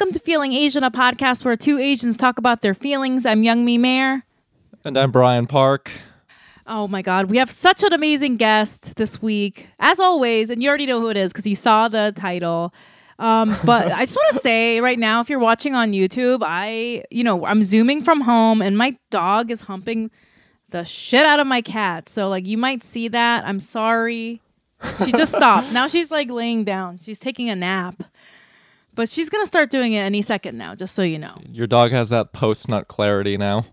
Welcome to Feeling Asian, a podcast where two Asians talk about their feelings. I'm Young Mi Mayer. And I'm Brian Park. Oh my God, we have such an amazing guest this week, as always. And you already know who it is because you saw the title. Um, but I just want to say right now, if you're watching on YouTube, I, you know, I'm zooming from home and my dog is humping the shit out of my cat. So, like, you might see that. I'm sorry. She just stopped. Now she's like laying down. She's taking a nap. But she's gonna start doing it any second now, just so you know. Your dog has that post nut clarity now.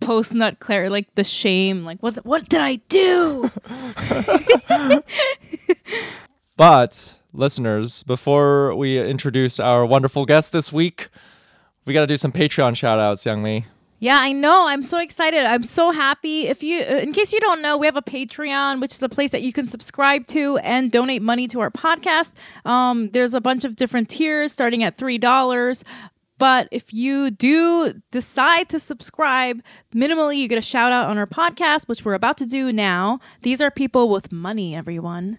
Post nut clarity, like the shame, like what what did I do? but listeners, before we introduce our wonderful guest this week, we got to do some Patreon shout outs, Young Mi. Yeah, I know. I'm so excited. I'm so happy. If you, uh, in case you don't know, we have a Patreon, which is a place that you can subscribe to and donate money to our podcast. Um, there's a bunch of different tiers starting at three dollars. But if you do decide to subscribe, minimally you get a shout out on our podcast, which we're about to do now. These are people with money, everyone.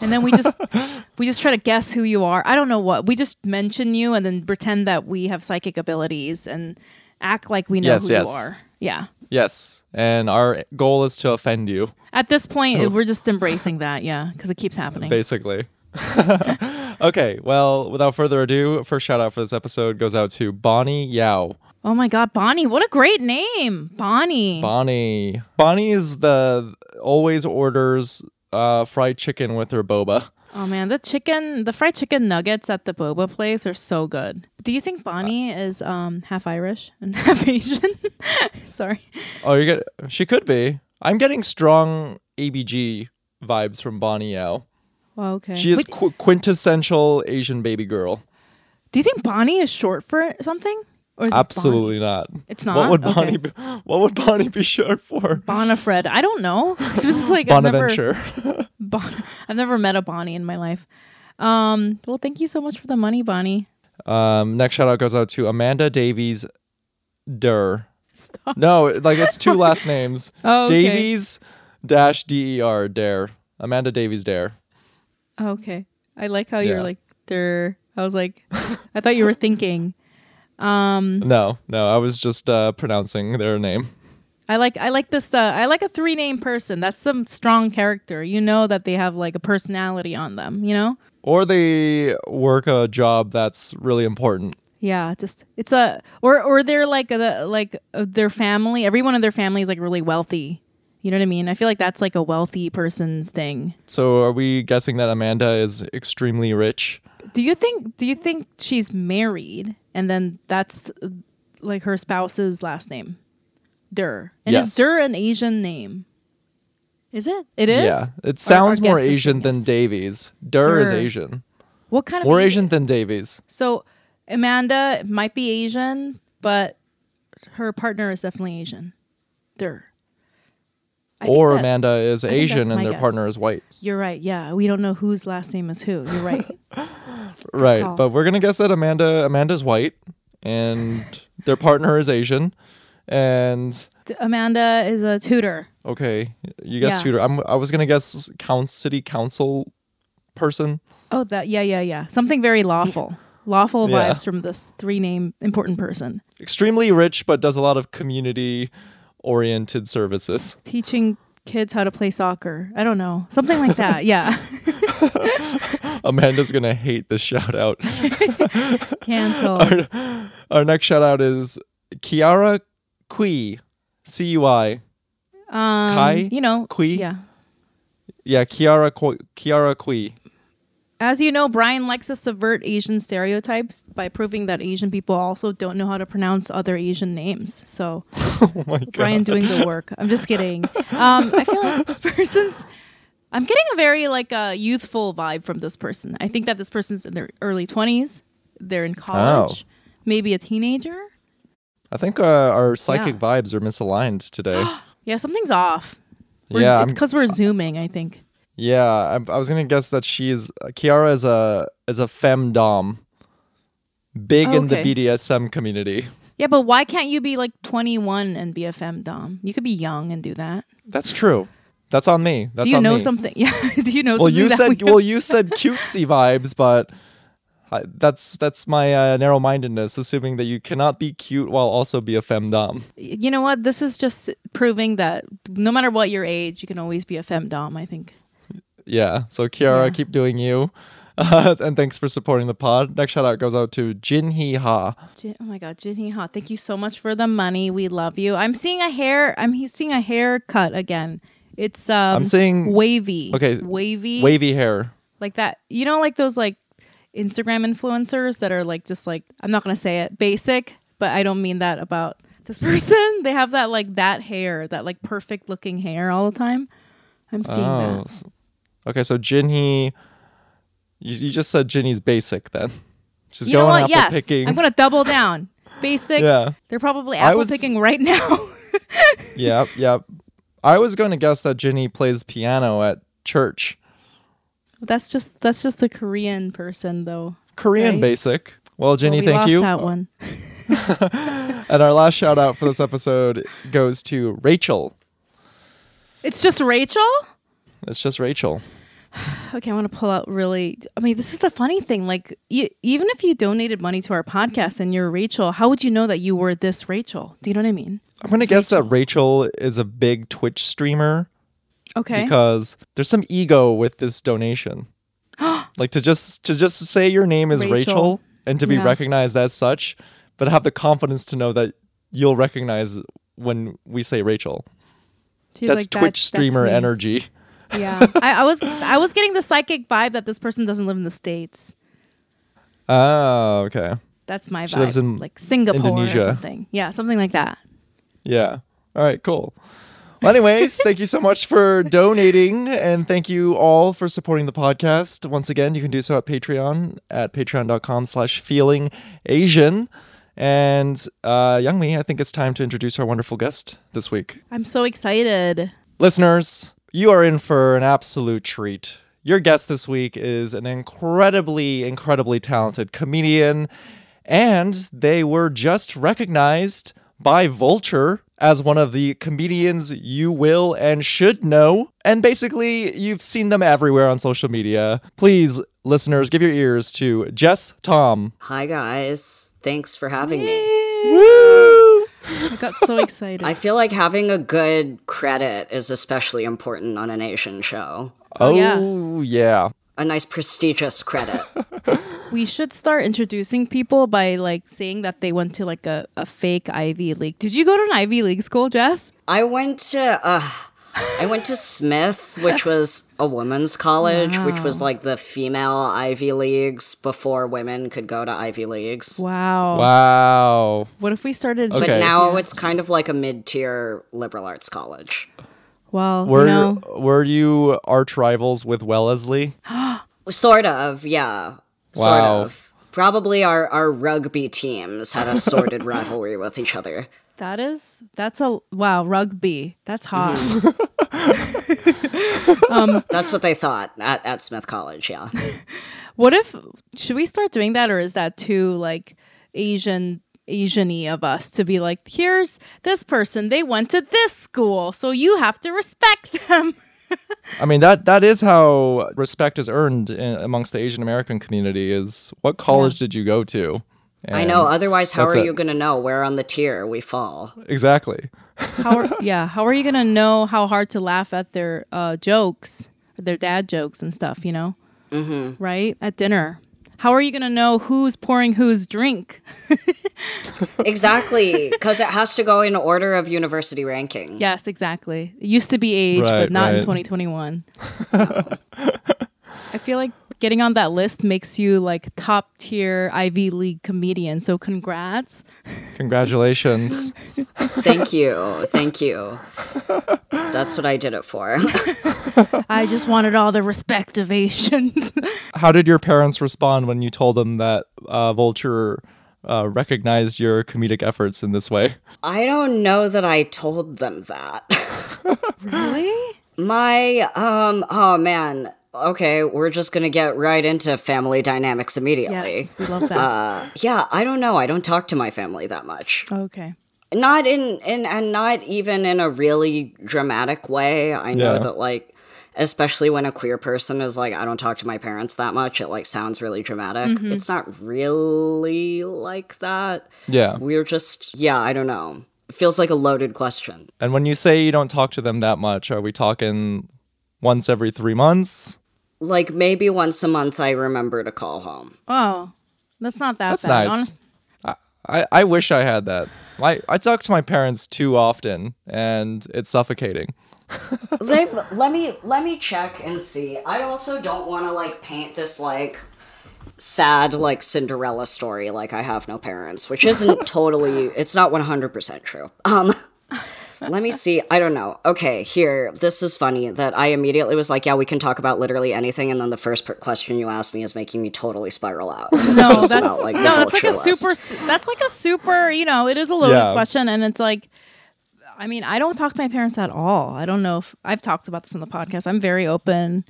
And then we just we just try to guess who you are. I don't know what. We just mention you and then pretend that we have psychic abilities and act like we know Yes, who yes. you are. Yeah. Yes, and our goal is to offend you, At this point, So- we're just embracing that, yeah, because it keeps happening. basically. okay, well, without further ado, first shout out for this episode goes out to Bonnie Yao. oh my God, Bonnie, what a great name, Bonnie. Bonnie. Bonnie is the always orders uh, fried chicken with her boba. Oh man, the chicken, the fried chicken nuggets at the boba place are so good. Do you think Bonnie is um half Irish and half Asian? Sorry. Oh, you get she could be. I'm getting strong ABG vibes from Bonnie Yao. Well, okay. She is Wait, qu- quintessential Asian baby girl. do you think Bonnie is short for something? Or is it Absolutely not. It's not. What would Okay. Bonnie? Be, what would Bonnie be short for? Bonafred. I don't know. It's just like I've never, Bonaventure. Bon- I've never met a Bonnie in my life. Um, well, thank you so much for the money, Bonnie. Um, next shout out goes out to Amanda Davies Der. No, like it's two last names. Oh, okay. Davies dash D E R Dare. Amanda Davies Dare. Oh, okay. I like how Yeah. you're like there. I was like, I thought you were thinking. Um, No, no, I was just uh, pronouncing their name. I like I like this. Uh, I like a three name person. That's some strong character. You know that they have like a personality on them. You know. Or they work a job that's really important. Yeah, just it's a or or they're like a, like uh, their family. Everyone in their family is like really wealthy. You know what I mean? I feel like that's like a wealthy person's thing. So are we guessing that Amanda is extremely rich? Do you think? Do you think she's married and then that's like her spouse's last name, Dur? And is Dur an Asian name? Is it? It is. Yeah. It sounds more Asian than. Davies. Dur is Asian. What kind of More Asian than Davies. So Amanda might be Asian, but her partner is definitely Asian. Dur. I Or that- Amanda is Asian and their guess. partner is white. You're right. Yeah, we don't know whose last name is who. You're right. Right. call. But we're gonna guess that Amanda Amanda's white and their partner is Asian. And Amanda is a tutor. okay, you guess Yeah. tutor. I'm I was gonna guess count city council person. Oh, that yeah, yeah, yeah. Something very lawful. Lawful Yeah. vibes from this three name important person. Extremely rich but does a lot of community oriented services. Teaching kids how to play soccer. I don't know. Something like that. Yeah. Amanda's gonna hate this shout out. Cancel. our, our next shout out is Kiara Kui. C U I. Um, Kai? You know. Kui? Yeah. Yeah, Kiara Kui. Kiara Kui. As you know, Brian likes to subvert Asian stereotypes by proving that Asian people also don't know how to pronounce other Asian names. So Oh my god. Brian doing the work. I'm just kidding. Um, I feel like this person's. I'm getting a very like uh, youthful vibe from this person. I think that this person's in their early 20s. They're in college, maybe a teenager. I think uh, our psychic Yeah. vibes are misaligned today. Yeah, something's off. We're, yeah, it's because we're zooming. I think. Yeah. I, I was gonna guess that she's Kiara is a is a femdom, big in the Okay. BDSM community. Yeah, but why can't you be like 21 and be a femdom? You could be young and do that. That's true. That's on me. That's do you on know me. something? Yeah. do you know Well, something? you that said we well, you said cutesy vibes, but I, that's that's my uh, narrow-mindedness, assuming that you cannot be cute while also be a femdom. You know what? This is just proving that no matter what your age, you can always be a femdom. I think. Yeah. So Kiara, Yeah. keep doing you. Uh, and thanks for supporting the pod. Next shout out goes out to Jin Hee Ha. Jin, oh my God, Jinhee Ha! Thank you so much for the money. We love you. I'm seeing a hair. I'm seeing a haircut again. It's um. I'm seeing- wavy. okay, Wavy. Wavy hair. like that you know like those like instagram influencers that are like just like i'm not gonna say it basic but i don't mean that about this person they have that like that hair that like perfect looking hair all the time i'm seeing Oh. that Okay, so Jinhee. You, you just said Jinny's basic then. She's you know going what apple yes picking. i'm gonna double down basic Yeah. they're probably apple was- picking right now Yep, yep. I was going to guess that Jinny plays piano at church. that's just that's just a korean person though Korean Right. basic. Well, Jinny, Well, we thank lost you. that one And our last shout out for this episode goes to Rachel. it's just rachel It's just Rachel. Okay, I want to pull out really. I mean, this is the funny thing. Like, you, even if you donated money to our podcast and you're Rachel, how would you know that you were this Rachel? Do you know what I mean? I'm going to guess that Rachel is a big Twitch streamer Okay. because there's some ego with this donation. like to just to just say your name is Rachel, Rachel. and to be Yeah. recognized as such, but have the confidence to know that you'll recognize when we say Rachel. That's like, Twitch that's streamer me." energy. Yeah, I, I was I was getting the psychic vibe that this person doesn't live in the states. Oh, okay. That's my vibe. She lives in like Singapore Indonesia. or something. Yeah, something like that. Yeah. All right, cool. Well, anyways, thank you so much for donating and thank you all for supporting the podcast. Once again, you can do so at Patreon at patreon.com slash feeling Asian. And uh Young Mi, I think it's time to introduce our wonderful guest this week. I'm so excited. Listeners, you are in for an absolute treat. Your guest this week is an incredibly, incredibly talented comedian, and they were just recognized by Vulture as one of the comedians you will and should know. And basically, you've seen them everywhere on social media. Please, listeners, give your ears to Jess Tom. Hi guys, thanks for having me. Woo! I got so excited. I feel like having a good credit is especially important on an Asian show. Oh, yeah. yeah. A nice prestigious credit. we should start introducing people by like saying that they went to like a, a fake Ivy League. Did you go to an Ivy League school, Jess? I went to uh I went to Smith, which was a women's college, which was like the female Ivy Leagues before women could go to Ivy Leagues. Wow. Wow. What if we started? Okay. But now it's kind of like a mid-tier liberal arts college. Well, Were you know, were you arch rivals with Wellesley? Sort of, yeah. Sort of. Probably our, our rugby teams had a sordid rivalry with each other. that is that's a wow rugby. That's hot. Mm-hmm. Um, That's what they thought at, at Smith College, yeah. What if should we start doing that, or is that too like Asian? Asian-y of us to be like, here's this person. They went to this school, so you have to respect them. I mean that that is how respect is earned in, amongst the Asian American community. Is what college did you go to? I know, otherwise, how are it. you going to know where on the tier we fall? exactly. How are, yeah, how are you gonna know how hard to laugh at their uh, jokes, their dad jokes and stuff? You know, mm-hmm. right at dinner. How are you gonna know who's pouring whose drink? Exactly, because it has to go in order of university ranking. Yes, exactly. It used to be age, Right, but not in right. 2021. I feel like getting on that list makes you like top tier Ivy League comedian. So congrats. Congratulations. Thank you. Thank you. That's what I did it for. I just wanted all the respect of Asians. How did your parents respond when you told them that uh, Vulture uh, recognized your comedic efforts in this way? I don't know that I told them that. really? My, um, oh man. Okay, we're just gonna get right into family dynamics immediately. Yes, we love that. Uh, yeah, I don't know. I don't talk to my family that much. okay. not in in and not even in a really dramatic way i know Yeah. that like especially when a queer person is like, I don't talk to my parents that much. It like sounds really dramatic. Mm-hmm. It's not really like that. Yeah. We're just, yeah, I don't know. It feels like a loaded question. And when you say you don't talk to them that much, are we talking once every three months? Like maybe once a month, I remember to call home. Oh, that's not that That's bad. nice. I, I, I wish I had that. I, I talk to my parents too often, and it's suffocating. They've, let me let me check and see. I also don't want to like paint this like sad like Cinderella story like I have no parents, which isn't totally it's not 100% true. Um let me see. I don't know. Okay, here. This is funny that I immediately was like, yeah, we can talk about literally anything and then the first per- question you asked me is making me totally spiral out. No, that's about, like, no, that's like a list. super. That's like a super. You know, it is a loaded Yeah. question, and it's like, I mean, I don't talk to my parents at all. I don't know if I've talked about this in the podcast. I'm very open.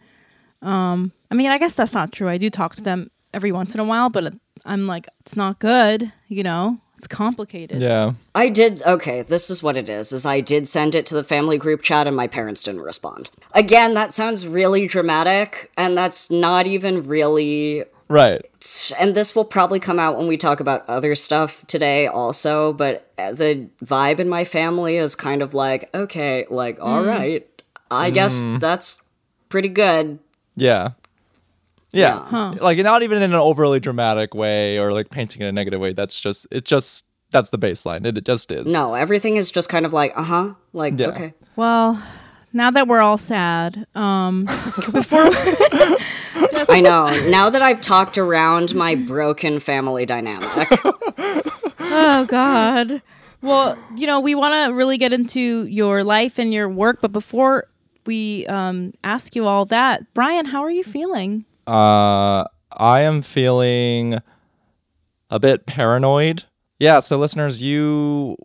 Um, I mean, I guess that's not true. I do talk to them every once in a while, but I'm like, it's not good. You know, it's complicated. Yeah. I did okay, this is what it is. Is I did send it to the family group chat and my parents didn't respond. Again, that sounds really dramatic and that's not even really Right. and this will probably come out when we talk about other stuff today also, but the vibe in my family is kind of like, okay, like all mm. right. I guess mm. that's pretty good. Yeah. Yeah. Yeah. Like not even in an overly dramatic way or like painting in a negative way. That's just it just that's the baseline. It, it just is. No, everything is just kind of like, uh-huh, like Yeah. okay. Well, now that we're all sad, um, before I know. Now that I've talked around my broken family dynamic, Oh God. Well, you know, we want to really get into your life and your work, but before we um, ask you all that, Brian, how are you feeling? Uh I am feeling a bit paranoid. Yeah, so listeners, you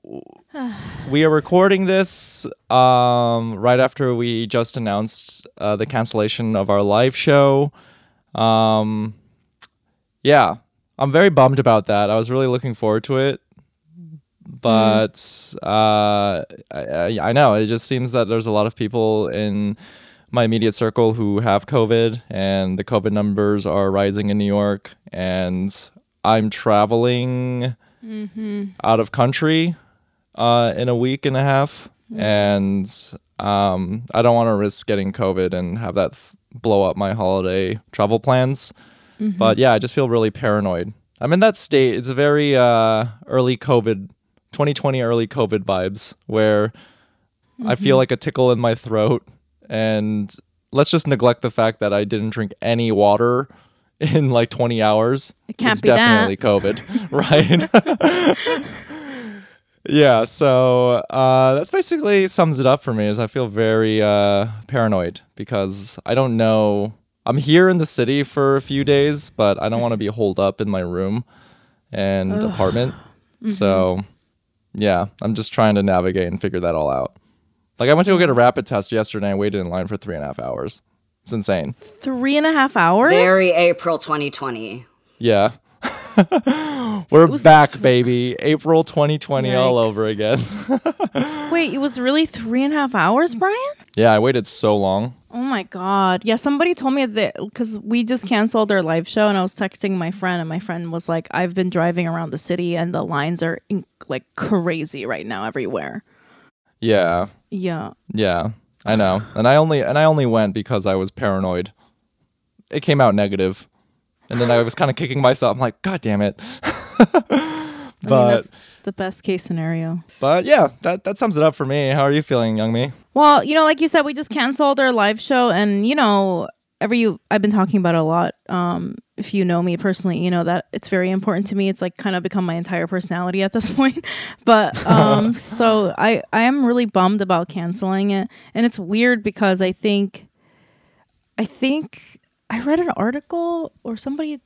we are recording this um right after we just announced uh, the cancellation of our live show. Um yeah, I'm very bummed about that. I was really looking forward to it. But uh, I, I- I know it just seems that there's a lot of people in my immediate circle who have COVID, and the COVID numbers are rising in New York. And I'm traveling out of country uh, in a week and a half, and um, I don't want to risk getting COVID and have that blow up my holiday travel plans. But yeah, I just feel really paranoid. I'm in that state. It's a very uh, early COVID, 2020 early COVID vibes where I feel like a tickle in my throat. And let's just neglect the fact that I didn't drink any water in like 20 hours. It can't it's be that. definitely COVID, right? yeah, so uh, that's basically sums it up for me. Is I feel very uh, paranoid because I don't know. I'm here in the city for a few days, but I don't want to be holed up in my room and apartment. Mm-hmm. So yeah, I'm just trying to navigate and figure that all out. Like I went to go get a rapid test yesterday and waited in line for three and a half hours. It's insane. Three and a half hours? very April 2020. Yeah. We're back, baby. April 2020 all over again. Wait, it was really three and a half hours, Brian? yeah, I waited so long. Oh my God. Yeah, somebody told me that because we just canceled our live show and I was texting my friend, and my friend was like, I've been driving around the city and the lines are in- like crazy right now everywhere. Yeah. Yeah. Yeah. I know. And I only and I only went because I was paranoid. It came out negative. And then I was kind of kicking myself. I'm like, God damn it. I mean, but that's the best case scenario. but yeah, that that sums it up for me. How are you feeling, Young Mi? Well, you know, like you said, we just canceled our live show, and you know, every I've been talking about a lot. Um, if you know me personally, you know that it's very important to me. It's like kind of become my entire personality at this point. But um, so I I am really bummed about canceling it, and it's weird because I think I think I read an article or somebody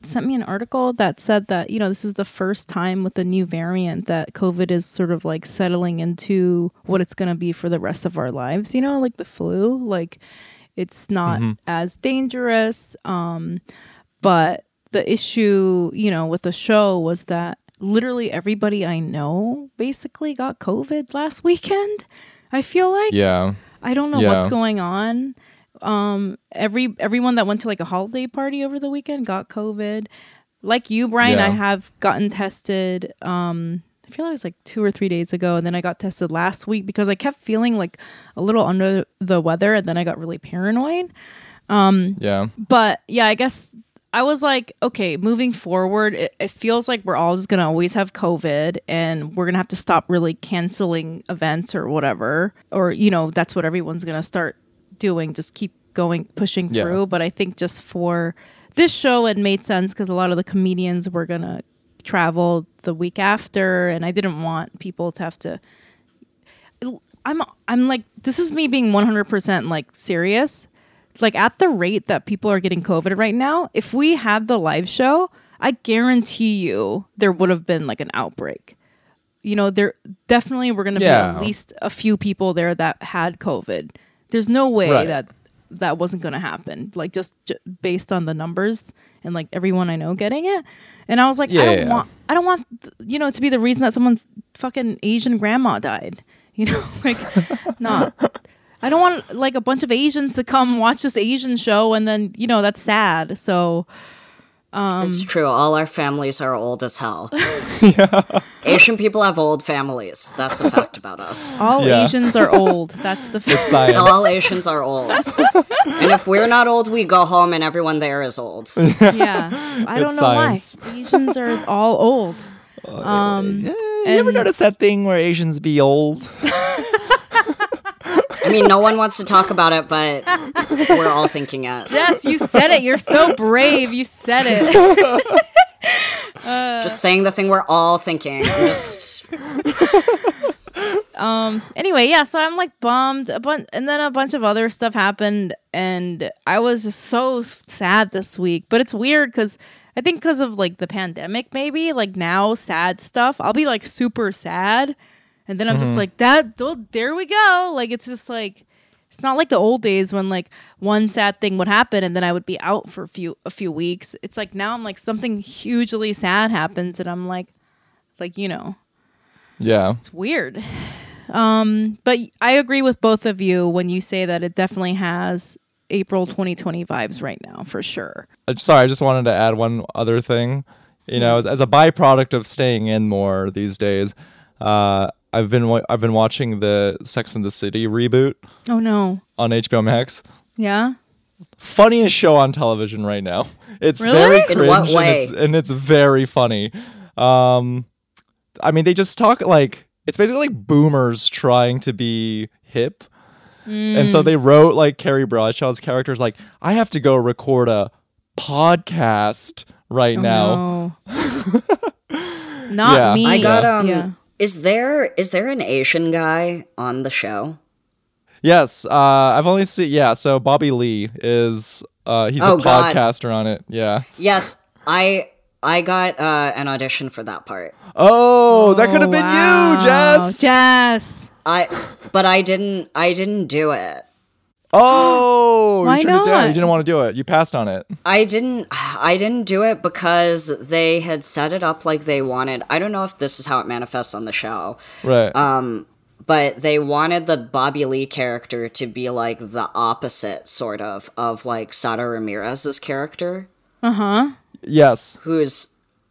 sent me an article that said that you know this is the first time with the new variant that covid is sort of like settling into what it's going to be for the rest of our lives you know like the flu like it's not as dangerous um but the issue you know with the show was that literally everybody i know basically got covid last weekend i feel like Yeah. I don't know Yeah. what's going on. um, every everyone that went to like a holiday party over the weekend got COVID. Like you, Brian, Yeah. I have gotten tested. Um, feel like it was like two or three days ago, and then I got tested last week because I kept feeling like a little under the weather, and then I got really paranoid. Um, Yeah. But yeah, I guess I was like, okay, moving forward, it, it feels like we're all just gonna always have COVID, and we're gonna have to stop really canceling events or whatever, or you know, that's what everyone's gonna start doing. Just keep going, pushing Yeah. through. But I think just for this show, it made sense because a lot of the comedians were gonna travel the week after, and I didn't want people to have to. I'm I'm like this is me being 100% like serious. Like at the rate that people are getting COVID right now, if we had the live show, I guarantee you there would have been like an outbreak. You know, there definitely were going to be at least a few people there that had COVID. There's no way Right. that that wasn't going to happen. Like just j- based on the numbers and like everyone I know getting it. And I was like, Yeah, I don't yeah, want I don't want you know to be the reason that someone's fucking Asian grandma died. You know, like not. I don't want like a bunch of Asians to come watch this Asian show and then you know that's sad. So Um, it's true. All our families are old as hell. Asian people have old families. That's a fact about us. all Yeah. Asians are old. That's the fact. Science. All Asians are old. and if we're not old, we go home and everyone there is old. yeah. I don't know science. why Asians are all old. Um, Eh, you ever and- notice that thing where Asians be old? I mean, no one wants to talk about it, but we're all thinking it. Yes, you said it. You're so brave. You said it. Uh, just saying the thing we're all thinking. I'm just um, anyway, yeah, so I'm like bummed. A bunch, and then a bunch of other stuff happened, and I was just so sad this week. But it's weird because I think because of like the pandemic, maybe like now sad stuff, I'll be like super sad, and then I'm just like that. Oh, there we go. Like it's just like it's not like the old days when like one sad thing would happen and then I would be out for a few a few weeks. It's like now I'm like something hugely sad happens and I'm like like you know Yeah. it's weird. Um, but I agree with both of you when you say that it definitely has April 2020 vibes right now for sure. Uh, Sorry, I just wanted to add one other thing. You know, as, as a byproduct of staying in more these days, uh, I've been wa- I've been watching the Sex and the City reboot Oh no. on HBO Max. Yeah. Funniest show on television right now. It's Really? very In cringe what and it's and it's very funny. Um, I mean, they just talk like it's basically like boomers trying to be hip. And so they wrote like Carrie Bradshaw's characters like, I have to go record a podcast right now. Oh, No. Not Yeah. me. I got um Yeah. Is there is there an Asian guy on the show? Yes, uh, I've only seen yeah. So Bobby Lee is uh, he's Oh, a God. podcaster on it. Yeah. Yes, I I got uh, an audition for that part. Oh, that could have Oh, been wow. you, Jess. Jess. I but I didn't I didn't do it. Oh, Why you turned it down. You didn't want to do it. You passed on it. I didn't I didn't do it because they had set it up like they wanted. I don't know if this is how it manifests on the show. Right. Um but they wanted the Bobby Lee character to be like the opposite sort of of like Sara Ramirez's character, Uh huh. yes. who's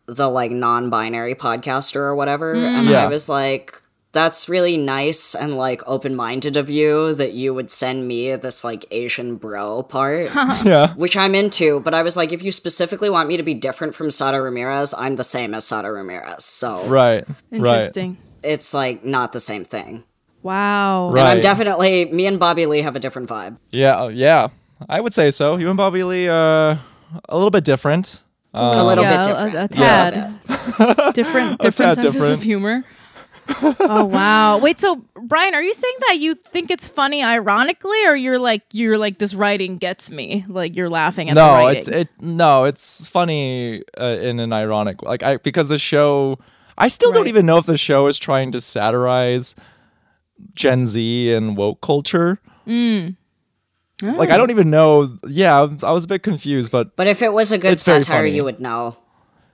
the like non-binary podcaster or whatever. And Yeah. I was like that's really nice and like open-minded of you that you would send me this like Asian bro part. Yeah. which I'm into, but I was like, if you specifically want me to be different from Sara Ramirez, I'm the same as Sara Ramirez. So Right. Interesting. it's like not the same thing. Wow. Right. And I'm definitely me and Bobby Lee have a different vibe. Yeah. oh, Yeah. I would say so. You and Bobby Lee, uh, a little bit different. Um, a little yeah, bit a- different. A, a Yeah. tad. different different tad senses different. of humor. oh wow. Wait, so Brian, are you saying that you think it's funny ironically or you're like you're like this writing gets me? Like you're laughing at the no, writing? it's it. No, it's funny uh, in an ironic like I because the show. I still don't even know if the show is trying to satirize Gen Z and woke culture. Mm. Like I don't even know. Yeah, I was a bit confused, but But if it was a good satire, you would know.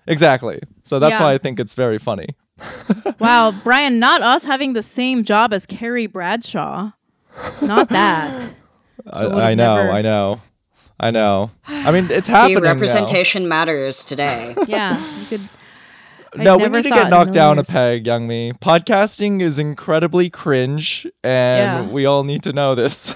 exactly. So that's Yeah. why I think it's very funny. Wow, Brian, not us having the same job as Carrie Bradshaw. Not that. I, I know, never- I know, I know. I mean, it's See, happening now. representation matters today. Yeah, you could. I No, we need to get knocked down a peg, Young Mi. Podcasting is incredibly cringe, and Yeah. we all need to know this.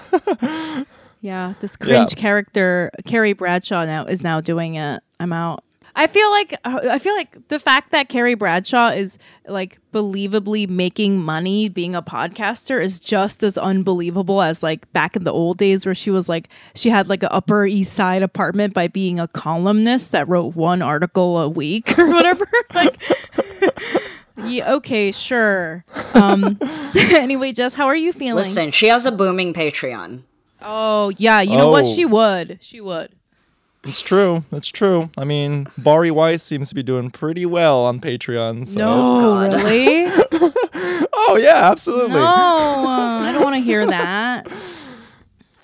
Yeah, this Yeah. cringe character, Carrie Bradshaw, now is now doing it. I'm out. I feel like I feel like the fact that Carrie Bradshaw is like believably making money being a podcaster is just as unbelievable as like back in the old days where she was like she had like an Upper East Side apartment by being a columnist that wrote one article a week or whatever. like, yeah, okay, sure. Um, anyway, Jess, how are you feeling? Listen, she has a booming Patreon. Oh yeah, you know what? Oh. She would. She would. It's true. It's true. I mean, Bari Weiss seems to be doing pretty well on Patreon. So. No, oh, really? Oh yeah, absolutely. no, I don't want to hear that.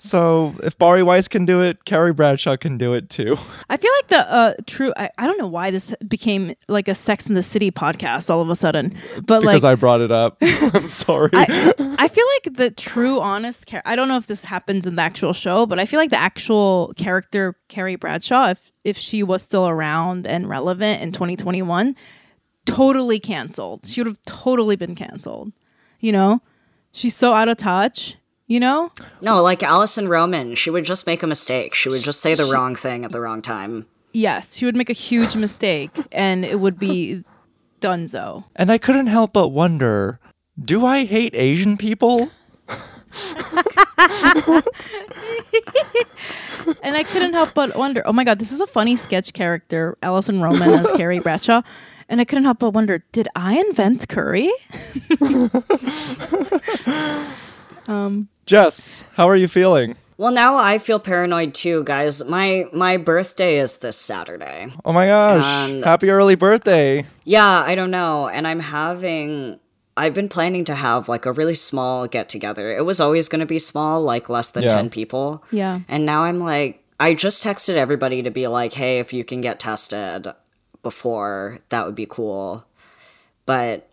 So if Bari Weiss can do it, Carrie Bradshaw can do it too. I feel like the uh, true. I, I don't know why this became like a Sex in the City podcast all of a sudden, but because like I brought it up. I'm sorry. I, I feel like the true, honest. Char- I don't know if this happens in the actual show, but I feel like the actual character Carrie Bradshaw, if if she was still around and relevant in 2021, totally canceled. She would have totally been canceled. You know, she's so out of touch. You know, No, like Alison Roman, she would just make a mistake. She would just say the wrong thing at the wrong time. yes, she would make a huge mistake, and it would be Dunzo. and I couldn't help but wonder, do I hate Asian people? And I couldn't help but wonder, oh my god, this is a funny sketch character, Alison Roman as Carrie Bradshaw. And I couldn't help but wonder, did I invent curry? Um, Jess, how are you feeling? Well, now I feel paranoid too, guys. My my birthday is this Saturday. Oh my gosh. And- Happy early birthday. Yeah, I don't know. And I'm having I've been planning to have like a really small get together. It was always going to be small, like less than Yeah. 10 people. Yeah. And now I'm like I just texted everybody to be like, "Hey, if you can get tested before, that would be cool." But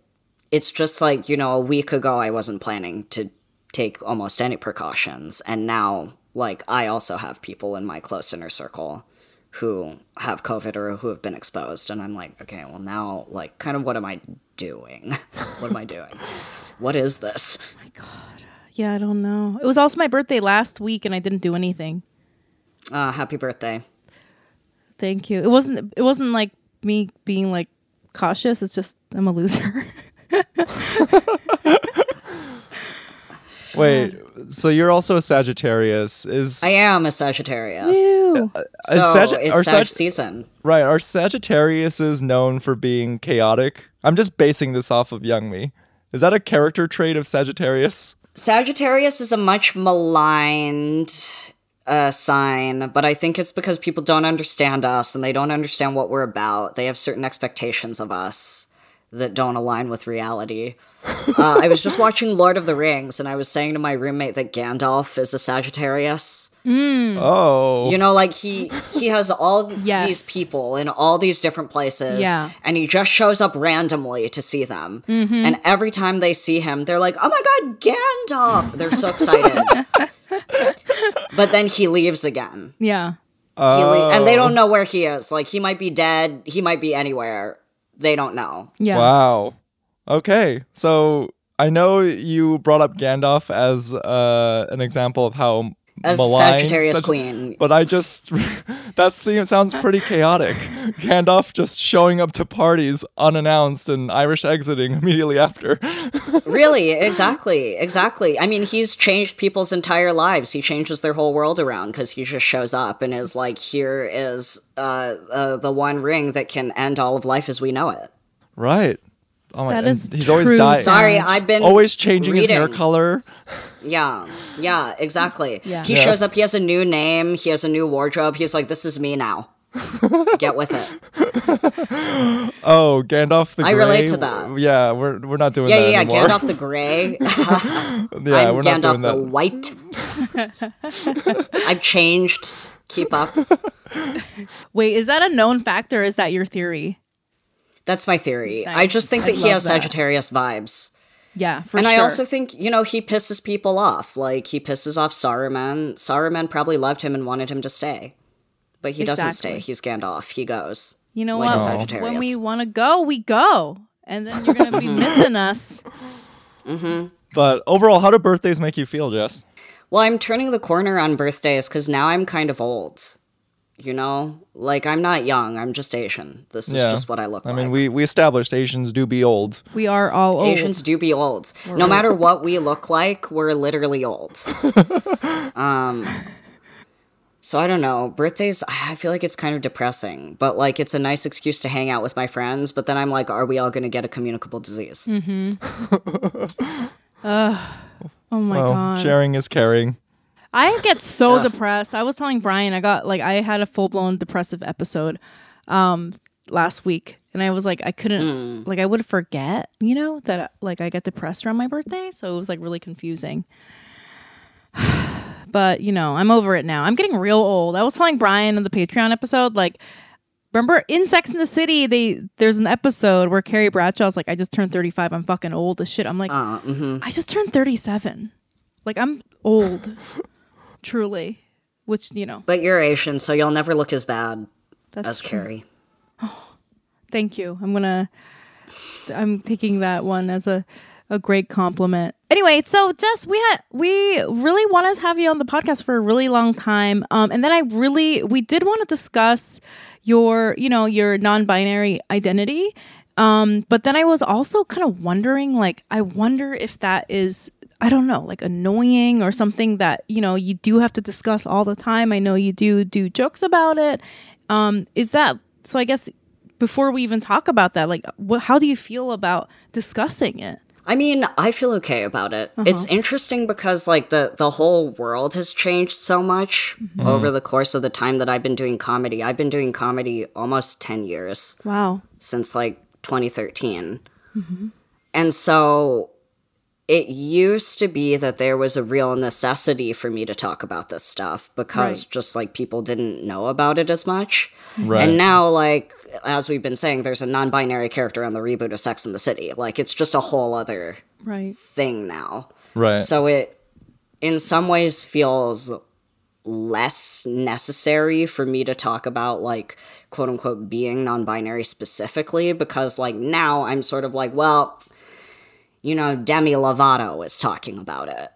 it's just like, you know, a week ago I wasn't planning to take almost any precautions, and now like I also have people in my close inner circle who have COVID or who have been exposed. And I'm like, okay, well, now, like, kind of what am I doing? what am I doing? What is this? My God, Yeah, I don't know. It was also my birthday last week and I didn't do anything. Uh, happy birthday. Thank you. It wasn't it wasn't like me being like cautious. It's just I'm a loser. Wait, so you're also a Sagittarius. Is I am a Sagittarius. Ew. So Sag- it's are Sag Sag- season. right, are Sagittariuses known for being chaotic? I'm just basing this off of Young Mi. Is that a character trait of Sagittarius? Sagittarius is a much maligned uh, sign, but I think it's because people don't understand us and they don't understand what we're about. They have certain expectations of us that don't align with reality. Uh, I was just watching Lord of the Rings and I was saying to my roommate that Gandalf is a Sagittarius. Oh. You know, like he he has all Yes. these people in all these different places, Yeah. and he just shows up randomly to see them. And every time they see him, they're like, "Oh my god, Gandalf!" They're so excited. but then he leaves again, Yeah. he le- and they Oh. don't know where he is. Like he might be dead, he might be anywhere. They don't know. Yeah. Wow. Okay. So I know you brought up Gandalf as uh, an example of how As maligned Sagittarius Sag- queen. But I just that seems sounds pretty chaotic. Gandalf just showing up to parties unannounced and Irish exiting immediately after. really, exactly, exactly. I mean, he's changed people's entire lives. He changes their whole world around because he just shows up and is like, "Here is uh, uh, the one ring that can end all of life as we know it." right. Oh my That and is he's always true dying. Sorry, I've been Always changing his hair color. Yeah, yeah, exactly. Yeah. He Yeah. shows up. He has a new name. He has a new wardrobe. He's like, "This is me now. Get with it." Oh, Gandalf the I Grey. relate to that. Yeah, we're we're not doing Yeah, that yeah, yeah. anymore. Gandalf the Gray. yeah, I'm we're not Gandalf doing the. White. I've changed. Keep up. Wait, is that a known fact or is that your theory? That's my theory. I just think I that he has that. Sagittarius vibes. Yeah, for and sure. I also think, you know, he pisses people off. Like he pisses off Saruman. Saruman probably loved him and wanted him to stay. But he doesn't stay. He's Gandalf. He goes. you know like what? Sagittarius. When we want to go, we go, and then you're gonna be missing us. Mm-hmm. But overall, how do birthdays make you feel, Jess? Well, I'm turning the corner on birthdays because now I'm kind of old. You know? Like I'm not young, I'm just Asian. This is just what I look I like. I mean, we we established Asians do be old. We are all old. Asians do be old. No matter what we look like, we're literally old. um, so I don't know. Birthdays, I feel like it's kind of depressing, but like it's a nice excuse to hang out with my friends. But then I'm like, are we all going to get a communicable disease? Oh my Well, god. sharing is caring. I get so depressed. I was telling Brian I got like I had a full blown depressive episode um last week and I was like I couldn't like I would forget, you know, that like I get depressed around my birthday, so it was like really confusing. but, you know, I'm over it now. I'm getting real old. I was telling Brian in the Patreon episode like Remember in Sex in the City, they there's an episode where Carrie Bradshaw's like, I just turned 35. I'm fucking old as shit. I'm like, Uh, mhm. I just turned 37. Like I'm old, truly. Which you know, But you're Asian, so you'll never look as bad that's as true. Carrie. Thank you. I'm gonna. I'm taking that one as a a great compliment. Anyway, so Jess, we had we really wanted to have you on the podcast for a really long time, um, and then I really we did want to discuss your you know your non-binary identity, um, but then I was also kind of wondering, like, I wonder if that is I don't know, like annoying or something that you know you do have to discuss all the time. I know you do do jokes about it. Um, is that so? I guess before we even talk about that, like, what, how do you feel about discussing it? I mean, I feel okay about it. Uh-huh. It's interesting because like the the whole world has changed so much mm-hmm. over the course of the time that I've been doing comedy. I've been doing comedy almost 10 years Wow. since like 2013. Mm-hmm. And so it used to be that there was a real necessity for me to talk about this stuff because Right. just like people didn't know about it as much. Right. And now, like, as we've been saying, there's a non binary character on the reboot of Sex in the City. Like, it's just a whole other Right. thing now. Right. So it, in some ways, feels less necessary for me to talk about, like, quote unquote, being non binary specifically because, like, now I'm sort of like, well, you know, Demi Lovato is talking about it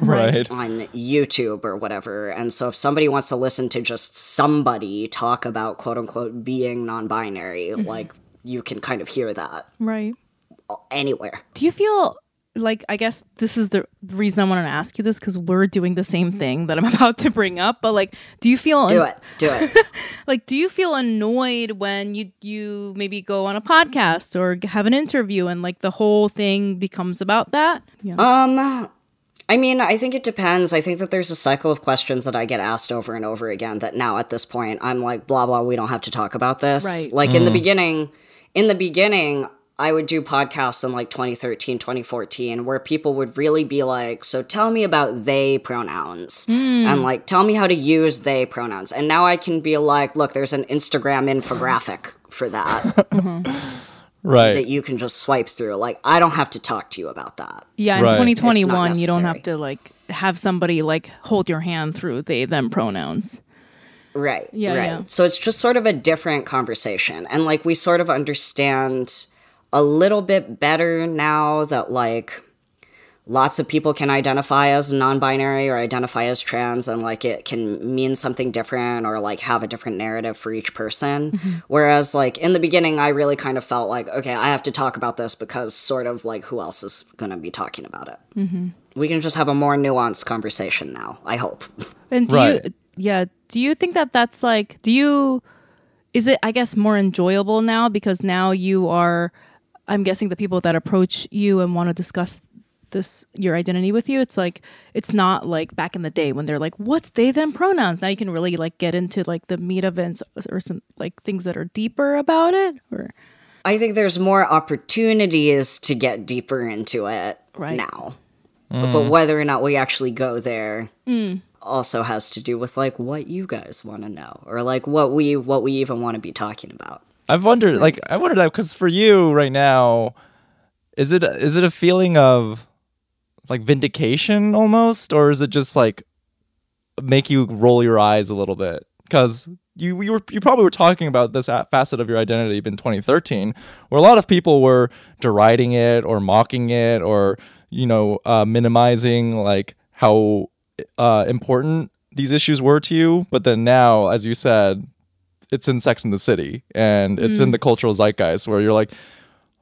right. on YouTube or whatever. And so if somebody wants to listen to just somebody talk about quote unquote being non binary, mm-hmm. like you can kind of hear that Right. anywhere. Do you feel like I guess this is the reason I wanted to ask you this because we're doing the same thing that I'm about to bring up. But like, do you feel Do it. Do it. like do you feel annoyed when you you maybe go on a podcast or have an interview and like the whole thing becomes about that? Yeah. um I mean, I think it depends. I think that there's a cycle of questions that I get asked over and over again that now at this point I'm like, blah blah, we don't have to talk about this. Right. Like in the beginning, in the beginning, I would do podcasts in like 2013, 2014, where people would really be like, So tell me about they pronouns. Hmm. And like, tell me how to use they pronouns. And now I can be like, Look, there's an Instagram infographic for that mm-hmm. Right. that you can just swipe through. Like, I don't have to talk to you about that. yeah, in Right. 2021, you don't not have to like have somebody like hold your hand through they them pronouns. Right. Yeah, Right. yeah. So it's just sort of a different conversation. And like we sort of understand a little bit better now that like lots of people can identify as non-binary or identify as trans and like it can mean something different or like have a different narrative for each person. Mm-hmm. Whereas like in the beginning i really kind of felt like okay i have to talk about this because sort of like who else is going to be talking about it? Mm-hmm. We can just have a more nuanced conversation now i hope. And do Right. you, yeah, do you think that that's like, do you, is it, I guess, more enjoyable now because now you are, I'm guessing the people that approach you and want to discuss this, your identity with you, it's like, it's not like back in the day when they're like, what's they, them pronouns? Now you can really like get into like the meat events or some like things that are deeper about it or, I think there's more opportunities to get deeper into it Right. now. Mm. But whether or not we actually go there mm. also has to do with like what you guys want to know or like what we what we even want to be talking about. I've wondered, like, I wondered that because for you right now, is it is it a feeling of like vindication almost, or is it just like make you roll your eyes a little bit? Because you you were you probably were talking about this facet of your identity in 2013, where a lot of people were deriding it or mocking it or you know uh, minimizing like how uh, important these issues were to you. But then now, as you said, it's in Sex in the City and it's in the cultural zeitgeist where you're like,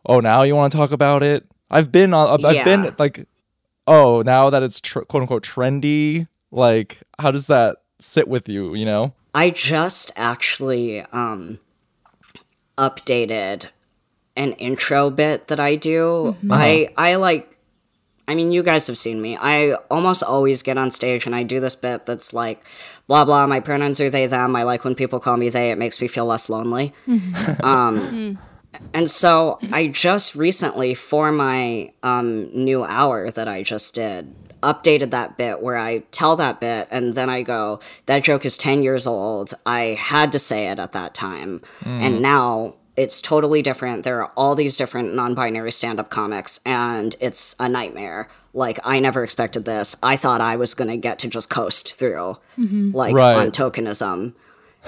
oh, now you want to talk about it? I've been on, I've Yeah. been like, oh, now that it's tr- quote unquote trendy, like, how does that sit with you? You know? I just actually um updated an intro bit that I do. I I like I mean you guys have seen me. I almost always get on stage and I do this bit that's like blah blah my pronouns are they them. I like when people call me they. It makes me feel less lonely. um and so I just recently for my um new hour that I just did updated that bit where I tell that bit and then I go, that joke is 10 years old. I had to say it at that time. And now it's totally different. There are all these different non binary stand up comics, and it's a nightmare. Like, I never expected this. I thought I was going to get to just coast through, like, Right. on tokenism.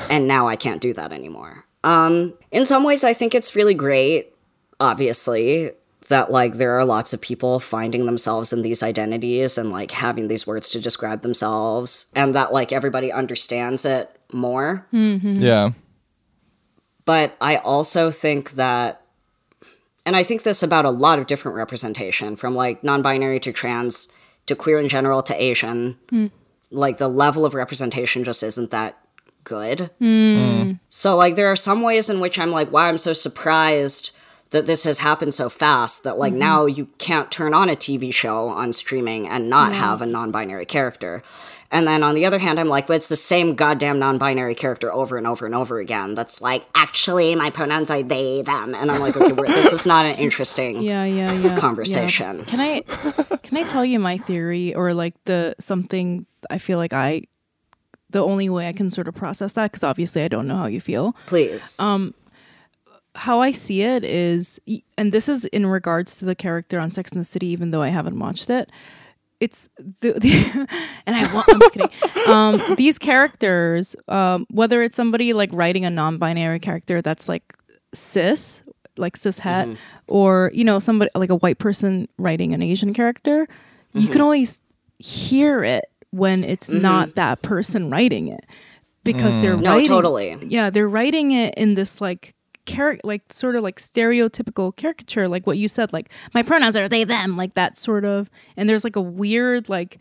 And now I can't do that anymore. Um, in some ways, I think it's really great, obviously, that like there are lots of people finding themselves in these identities and like having these words to describe themselves, and that like everybody understands it more. Yeah. But I also think that, and I think this about a lot of different representation from like non binary to trans to queer in general to Asian. Hmm. Like the level of representation just isn't that good. Hmm. So, like, there are some ways in which I'm like, wow, I'm so surprised that this has happened so fast that, like, hmm. now you can't turn on a TV show on streaming and not have a non binary character. And then on the other hand, I'm like, but it's the same goddamn non binary character over and over and over again. That's like, actually, my pronouns are they, them. And I'm like, okay, this is not an interesting. Yeah, yeah, yeah. Conversation. yeah. Can I can I tell you my theory or like the something I feel like I the only way I can sort of process that because obviously I don't know how you feel. Please. Um, how I see it is, and this is in regards to the character on Sex and the City, even though I haven't watched it. It's the, the and I wa- I'm just kidding. Um, these characters, um, whether it's somebody like writing a non-binary character that's like cis, like cis het, or you know somebody like a white person writing an Asian character, you can always hear it when it's not that person writing it because they're No, totally. yeah they're writing it in this like character like sort of like stereotypical caricature like what you said like my pronouns are they them like that sort of and there's like a weird like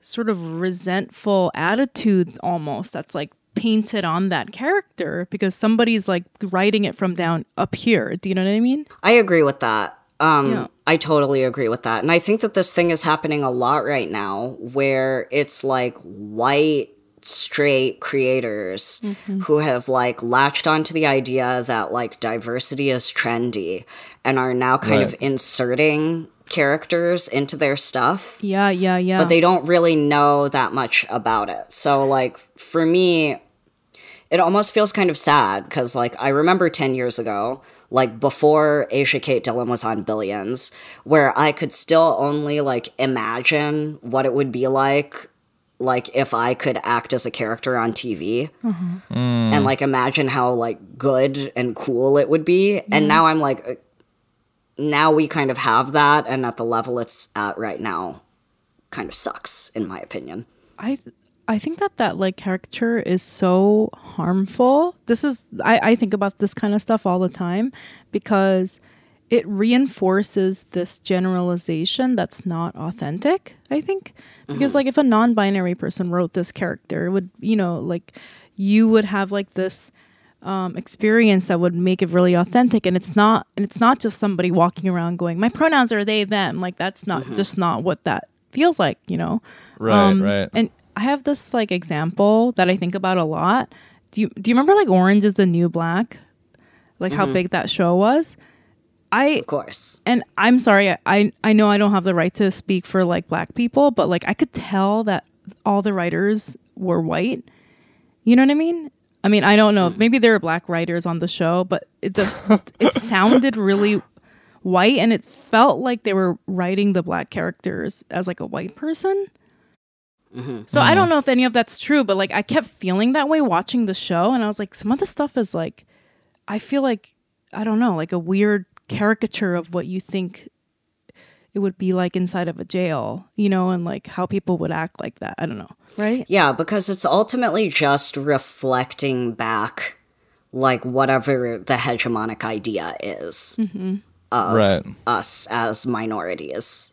sort of resentful attitude almost that's like painted on that character because somebody's like writing it from down up here do you know what i mean I agree with that. Um, Yeah. I totally agree with that. And I think that this thing is happening a lot right now where it's like white, straight creators mm-hmm. who have like latched onto the idea that like diversity is trendy and are now kind of inserting characters into their stuff. Yeah yeah yeah. But they don't really know that much about it. So like for me it almost feels kind of sad because like I remember 10 years ago, like before Asia Kate Dillon was on Billions, where I could still only like imagine what it would be like like if I could act as a character on TV and like imagine how like good and cool it would be. And now I'm like uh, now we kind of have that and at the level it's at right now kind of sucks in my opinion. I th- I think that that like caricature is so harmful. This is I I think about this kind of stuff all the time because it reinforces this generalization that's not authentic, I think. Because mm-hmm. like if a non-binary person wrote this character, it would, you know, like you would have like this um, experience that would make it really authentic and it's not and it's not just somebody walking around going my pronouns are they them like that's not mm-hmm. just not what that feels like you know Right, um, right. and I have this like example that I think about a lot. Do you do you remember like Orange is the New Black? Like how mm-hmm. big that show was? I Of course. and I'm sorry, I- I know I don't have the right to speak for like black people, but like I could tell that all the writers were white. You know what I mean? I mean, I don't know. Hmm. Maybe there are black writers on the show, but it does it sounded really white and it felt like they were writing the black characters as like a white person. Mm-hmm. So I don't mm-hmm. know if any of that's true, but like I kept feeling that way watching the show and I was like some of the stuff is like I feel like I don't know, like a weird caricature of what you think it would be like inside of a jail, you know, and like how people would act like that. I don't know, right? Yeah, because it's ultimately just reflecting back, like, whatever the hegemonic idea is mm-hmm. of Right. us as minorities.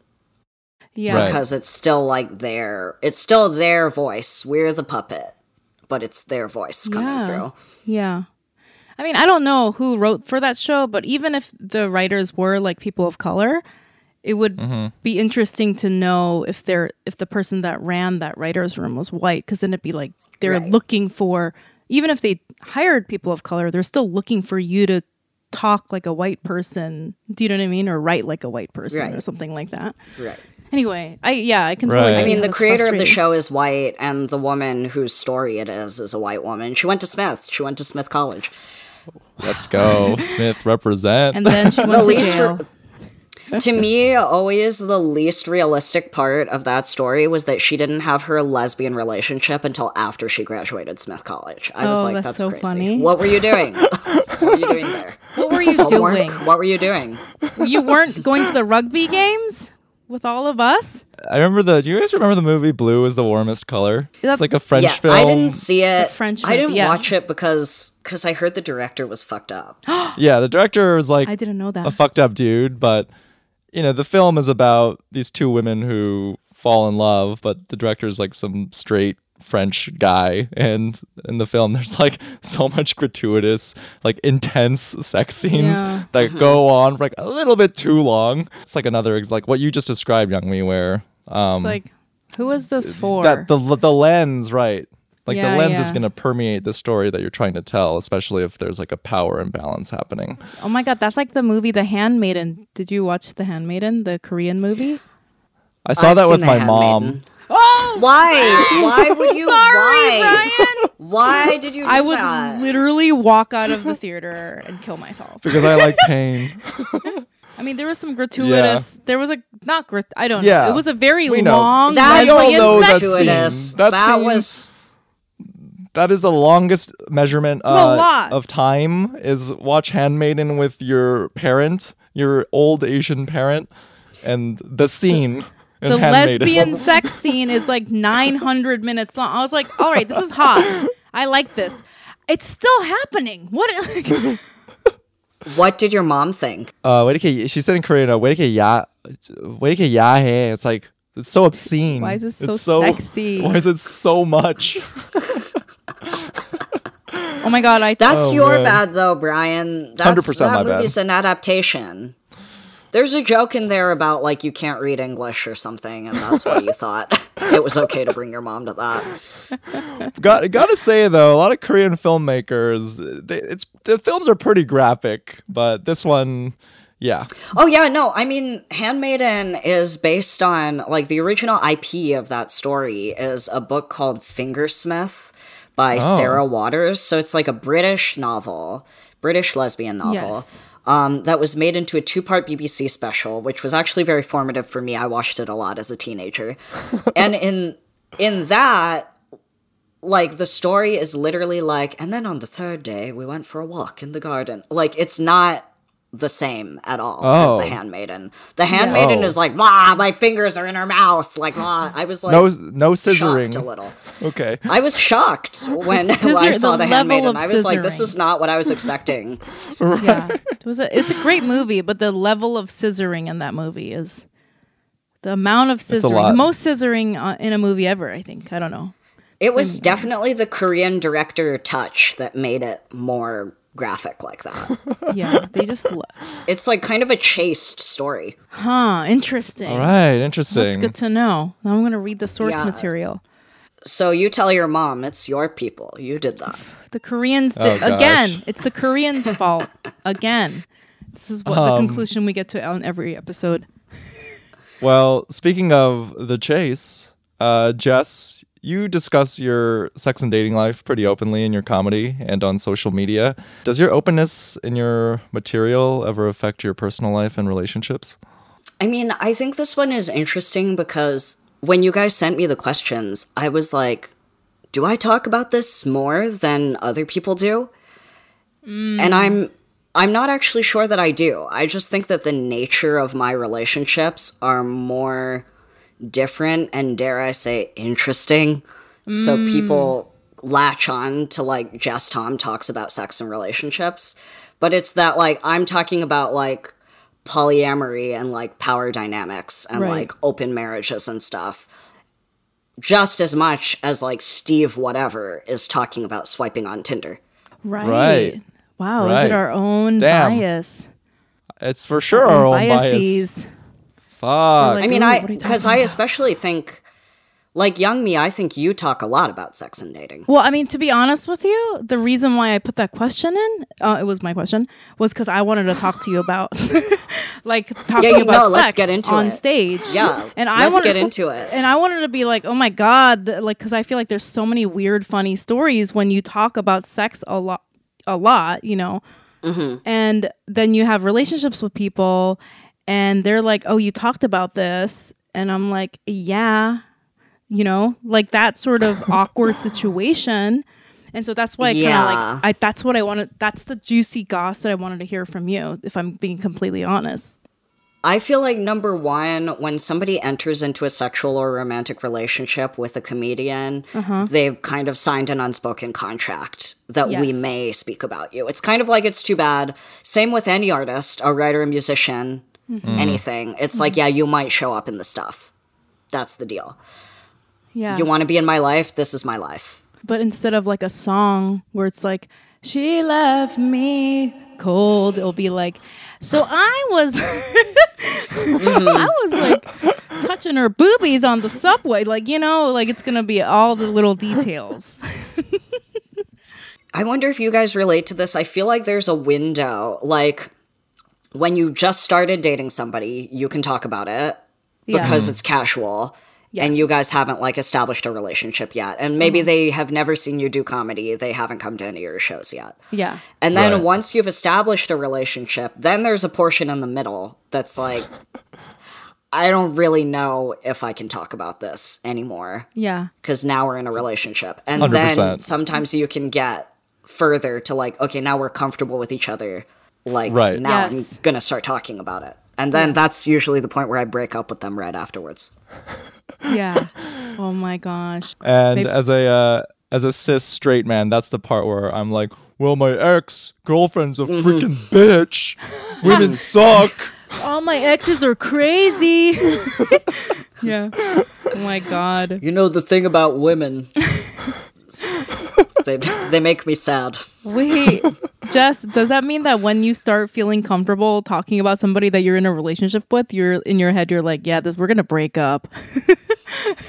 Yeah. Right. Because it's still like their, it's still their voice. We're the puppet, but it's their voice coming Yeah. through. Yeah. I mean, I don't know who wrote for that show, but even if the writers were like people of color, it would mm-hmm. be interesting to know if they're if the person that ran that writers room was white because then it'd be like they're Right. looking for even if they hired people of color, they're still looking for you to talk like a white person. Do you know what I mean? Or write like a white person or something like that. Right. Anyway, I yeah, I can Right. totally I I mean, the creator of the show is white, and the woman whose story it is is a white woman. She went to Smith. She went to Smith College. Let's go, Smith. Represent. and then she The to least jail. to me, always the least realistic part of that story was that she didn't have her lesbian relationship until after she graduated Smith College. I was Oh, like, that's that's, so crazy. funny. What were you doing? what were you doing there? What were you Homework? doing? What were you doing? you weren't going to the rugby games with all of us? I remember the. Do you guys remember the movie Blue is the Warmest Color? That's- It's like a French yeah, film. I didn't see it. French I didn't yes. watch it because because I heard the director was fucked up. Yeah, the director was like I didn't know that. a fucked up dude, but you know, the film is about these two women who fall in love, but the director is like some straight French guy, and in the film there's like so much gratuitous, like intense sex scenes Yeah. that go on for like a little bit too long. It's like another like what you just described, Young Mi, where um It's like, who is this for? that the the lens, right? Like Yeah, the lens is going to permeate the story that you're trying to tell, especially if there's like a power imbalance happening. oh my god, that's like the movie The Handmaiden. Did you watch The Handmaiden, the Korean movie? I saw I've that with my Handmaiden. mom. Why? Why would you? why? Brian. Why did you do I would that? literally walk out of the theater and kill myself. because I like pain. I mean, there was some gratuitous. There was a not grat. I don't Yeah. know. It was a very We long. That We all know that scene. That That scene- was that is the longest measurement uh, of time is watch Handmaiden with your parent, your old Asian parent, and the scene. In The lesbian sex scene is like 900 minutes long. I was like, all right, this is hot. I like this. It's still happening. What? what did your mom think? Uh, wait, okay, she said in Korean, uh, wait, okay, ya, wait. It's like it's so obscene. Why is it so It's so sexy? Why is it so much? oh my god! I That's Oh, your man. bad though, Brian. That's 100% that my bad. movie's an adaptation. There's a joke in there about like you can't read English or something, and that's why you thought it was okay to bring your mom to that. Got gotta say though, a lot of Korean filmmakers, they, it's the films are pretty graphic, but this one, yeah, Oh yeah, no, I mean Handmaiden is based on like the original IP of that story is a book called Fingersmith by Oh. Sarah Waters. So it's like a British novel, British lesbian novel. Yes. Um, that was made into a two-part BBC special, which was actually very formative for me. I watched it a lot as a teenager, and in in that, like the story is literally like, and then on the third day we went for a walk in the garden. Like it's not the same at all Oh. as the Handmaiden. The Handmaiden Oh. is like, blah, my fingers are in her mouth. Like, blah. I was like, no no shocked a scissoring. little. Okay, I was shocked when, when I saw the the, level Handmaiden. of I was like, this is not what I was expecting. yeah, it was a, it's a great movie, but the level of scissoring in that movie is the amount of scissoring, the most scissoring uh, in a movie ever. I think. I don't know. It was definitely the Korean director touch that made it more graphic like that. Yeah, they just lo- it's like kind of a chaste story. huh. Interesting. all right, interesting. That's good to know. Now I'm gonna read the source Yeah. material. So you tell your mom it's your people. You did that. The Koreans Oh, did gosh. again. It's the Koreans' fault again. This is what Um, the conclusion we get to on every episode. Well, speaking of the chase, uh, Jess, you discuss your sex and dating life pretty openly in your comedy and on social media. Does your openness in your material ever affect your personal life and relationships? I mean, I think this one is interesting because when you guys sent me the questions, I was like, do I talk about this more than other people do? And mm. I'm I'm not actually sure that I do. I just think that the nature of my relationships are more different and dare I say interesting. So mm. people latch on to like Jess Tom talks about sex and relationships. But it's that like I'm talking about like polyamory and like power dynamics and Right. like open marriages and stuff. Just as much as like Steve whatever is talking about swiping on Tinder. Right. Right. Wow. Is it our own Damn. bias? It's for sure our own bias. biases. Fuck. Like- I mean, I what are you because I especially think, like Young Mi, I think you talk a lot about sex and dating. Well, I mean, to be honest with you, the reason why I put that question in, uh, it was my question, was because I wanted to talk to you about, like, talking Yeah, you about know, let's sex get into on it. stage. Yeah, and I let's wanted get into it. And I wanted to be like, oh my god, like, because I feel like there's so many weird, funny stories when you talk about sex a lot, a lot, you know, Mm-hmm. and then you have relationships with people, and they're like, oh, you talked about this, and I'm like, yeah, you know, like that sort of awkward situation. And so that's why I kind of Yeah. like I that's what I wanted that's the juicy goss that I wanted to hear from you if I'm being completely honest. I feel like number one, when somebody enters into a sexual or romantic relationship with a comedian, Uh-huh. they've kind of signed an unspoken contract that we may speak about you. It's kind of like it's too bad. Same with any artist, a writer, a musician, Mm-hmm. anything. It's like, yeah, you might show up in the stuff. That's the deal. Yeah. You want to be in my life? This is my life. but instead of like a song where it's like she left me cold, it'll be like so I was I was like touching her boobies on the subway like you know like it's going to be all the little details. I wonder if you guys relate to this. I feel like there's a window. Like when you just started dating somebody, you can talk about it Yeah. because mm-hmm. it's casual. And you guys haven't like established a relationship yet. And maybe mm-hmm. they have never seen you do comedy. They haven't come to any of your shows yet. Yeah. And then Right. once you've established a relationship, then there's a portion in the middle that's like, I don't really know if I can talk about this anymore Yeah. because now we're in a relationship. And 100%. then sometimes you can get further to like, okay, now we're comfortable with each other. Like, Right. now Yes. I'm going to start talking about it. And then that's usually the point where I break up with them right afterwards. Yeah. oh my gosh. And Maybe- as a uh, as a cis straight man, that's the part where I'm like, well, my ex girlfriend's a Mm-hmm. freaking bitch. Women suck. All my exes are crazy. yeah. Oh my god. You know, the thing about women, they, they make me sad. Wait, Jess, does that mean that when you start feeling comfortable talking about somebody that you're in a relationship with, you're in your head, you're like, yeah, this, we're gonna break up.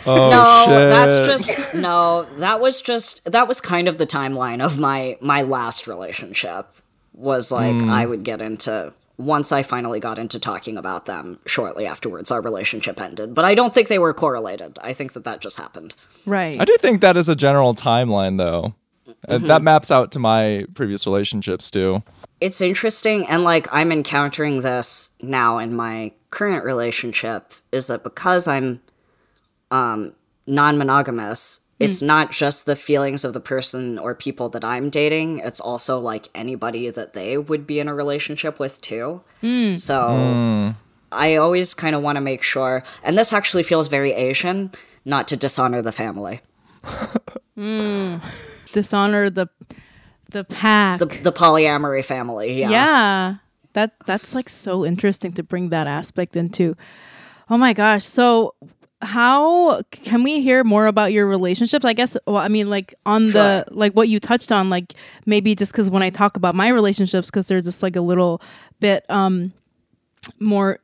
Oh no, shit. that's just no. That was just that was kind of the timeline of my my last relationship. Was like Hmm. I would get into once I finally got into talking about them. Shortly afterwards, our relationship ended. But I don't think they were correlated. I think that that just happened. Right. I do think that is a general timeline, though. Mm-hmm. That maps out to my previous relationships too. It's interesting, and like I'm encountering this now in my current relationship. Is that because I'm um, non-monogamous? It's not just the feelings of the person or people that I'm dating. It's also like anybody that they would be in a relationship with too. So I always kind of want to make sure, and this actually feels very Asian, not to dishonor the family. Dishonor the the pack. The, the polyamory family, yeah. yeah. That that's like so interesting to bring that aspect into. Oh my gosh. So how can we hear more about your relationships? I guess well, I mean like on the like what you touched on like maybe just cuz when I talk about my relationships cuz they're just like a little bit um more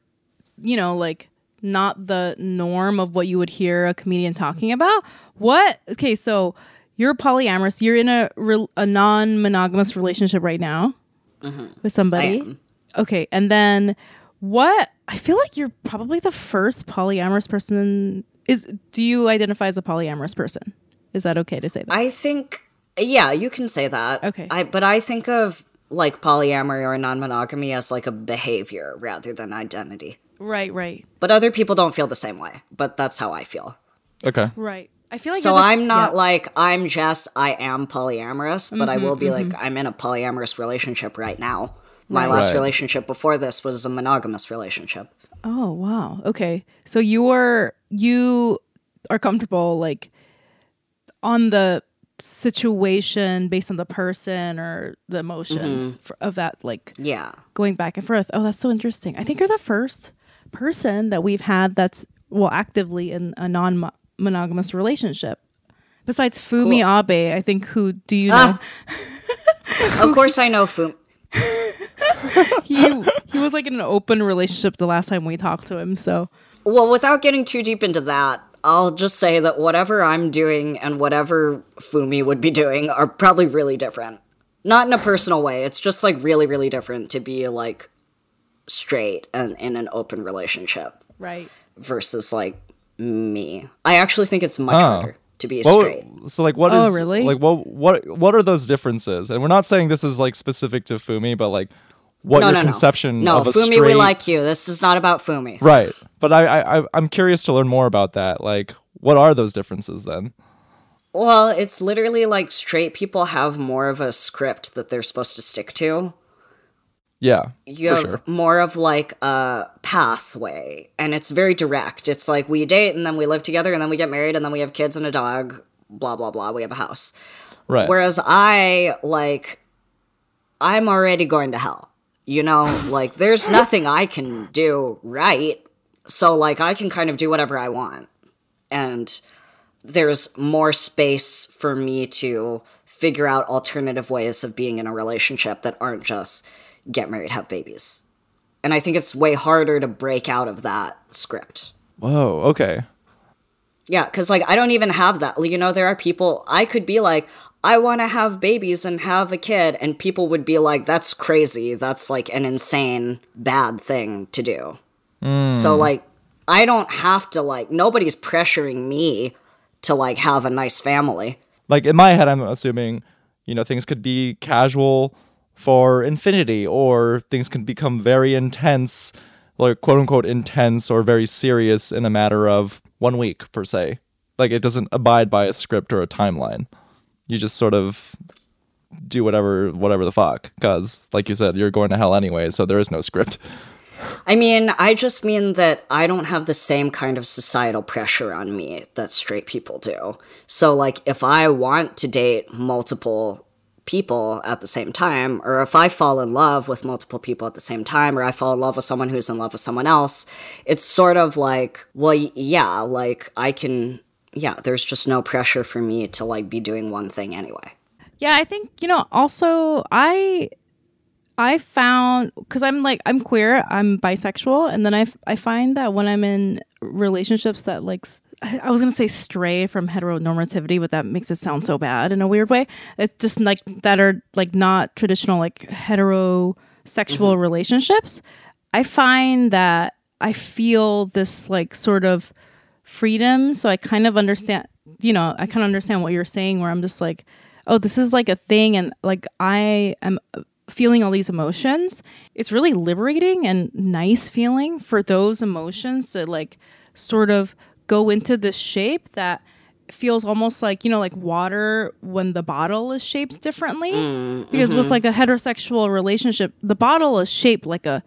you know like not the norm of what you would hear a comedian talking about. What? Okay, so you're polyamorous. You're in a re- a non-monogamous relationship right now mm-hmm. with somebody. am. Okay, and then what? I feel like you're probably the first polyamorous person. Is do you identify as a polyamorous person? Is that okay to say that? I think, yeah, you can say that. Okay. I, but I think of like polyamory or non monogamy as like a behavior rather than identity. right, right, But other people don't feel the same way. But that's how I feel. Okay. right. I feel like So the- I'm not yeah. like I'm Jess. I am polyamorous, but I will be Mm-hmm, like I'm in a polyamorous relationship right now. My Right. last Right. relationship before this was a monogamous relationship. Oh wow. Okay. So you are you are comfortable like on the situation based on the person or the emotions for, of that like Yeah. going back and forth. Oh, that's so interesting. I think you're the first person that we've had that's well actively in a non monogamous relationship. Besides Fumi Abe, I think who do you know? Ah. Of course, I know Fumi. he he was like in an open relationship the last time we talked to him. So Well, without getting too deep into that, I'll just say that whatever I'm doing and whatever Fumi would be doing are probably really different. Not in a personal way. It's just like really, really different to be like straight and in an open relationship right. versus like me. I actually think it's much Oh. harder to be What- straight. so like what Oh, is really? like what what what are those differences? And we're not saying this is like specific to Fumi, but like what No, your no, no. conception No, of a Fumi, straight we like you. This is not about Fumi. Right. But I, I I- I'm curious to learn more about that. Like what are those differences then? Well, it's literally like straight people have more of a script that they're supposed to stick to. Yeah. you have sure. more of like a pathway and it's very direct it's like we date and then we live together and then we get married and then we have kids and a dog blah blah blah we have a house Right. whereas i like i'm already going to hell you know like there's nothing i can do right so like i can kind of do whatever i want and there's more space for me to figure out alternative ways of being in a relationship that aren't just get married, have babies. And I think it's way harder to break out of that script. Whoa, okay. Yeah, because like I don't even have that. You know, there are people I could be like, I want to have babies and have a kid, and people would be like, that's crazy. That's like an insane bad thing to do. So hmm. like, I don't have to like nobody's pressuring me to like have a nice family. Like in my head I'm assuming, you know, things could be casual for infinity or things can become very intense, like quote unquote intense or very serious in a matter of one week per se. Like it doesn't abide by a script or a timeline. You just sort of do whatever whatever the fuck cuz like you said you're going to hell anyway, so there is no script. I mean, I just mean that I don't have the same kind of societal pressure on me that straight people do. So, like, if I want to date multiple people at the same time, or if I fall in love with multiple people at the same time, or I fall in love with someone who's in love with someone else, it's sort of like, well, yeah, like, I can, yeah, there's just no pressure for me to, like, be doing one thing anyway. Yeah, I think you know. Also, I I found because I'm like I'm queer, I'm bisexual, and then I, I find that when I'm in relationships that like I was gonna say stray from heteronormativity, but that makes it sound so bad in a weird way. It's just like that are like not traditional like heterosexual mm-hmm. relationships. I find that I feel this like sort of freedom. So I kind of understand, you know, I kind of understand what you're saying where I'm just like, oh, this is like a thing. And like I am uh, feeling all these emotions. It's really liberating and nice feeling for those emotions to like sort of go into this shape that feels almost like you know like water when the bottle is shaped differently mm, because with mm-hmm. like a heterosexual relationship the bottle is shaped like a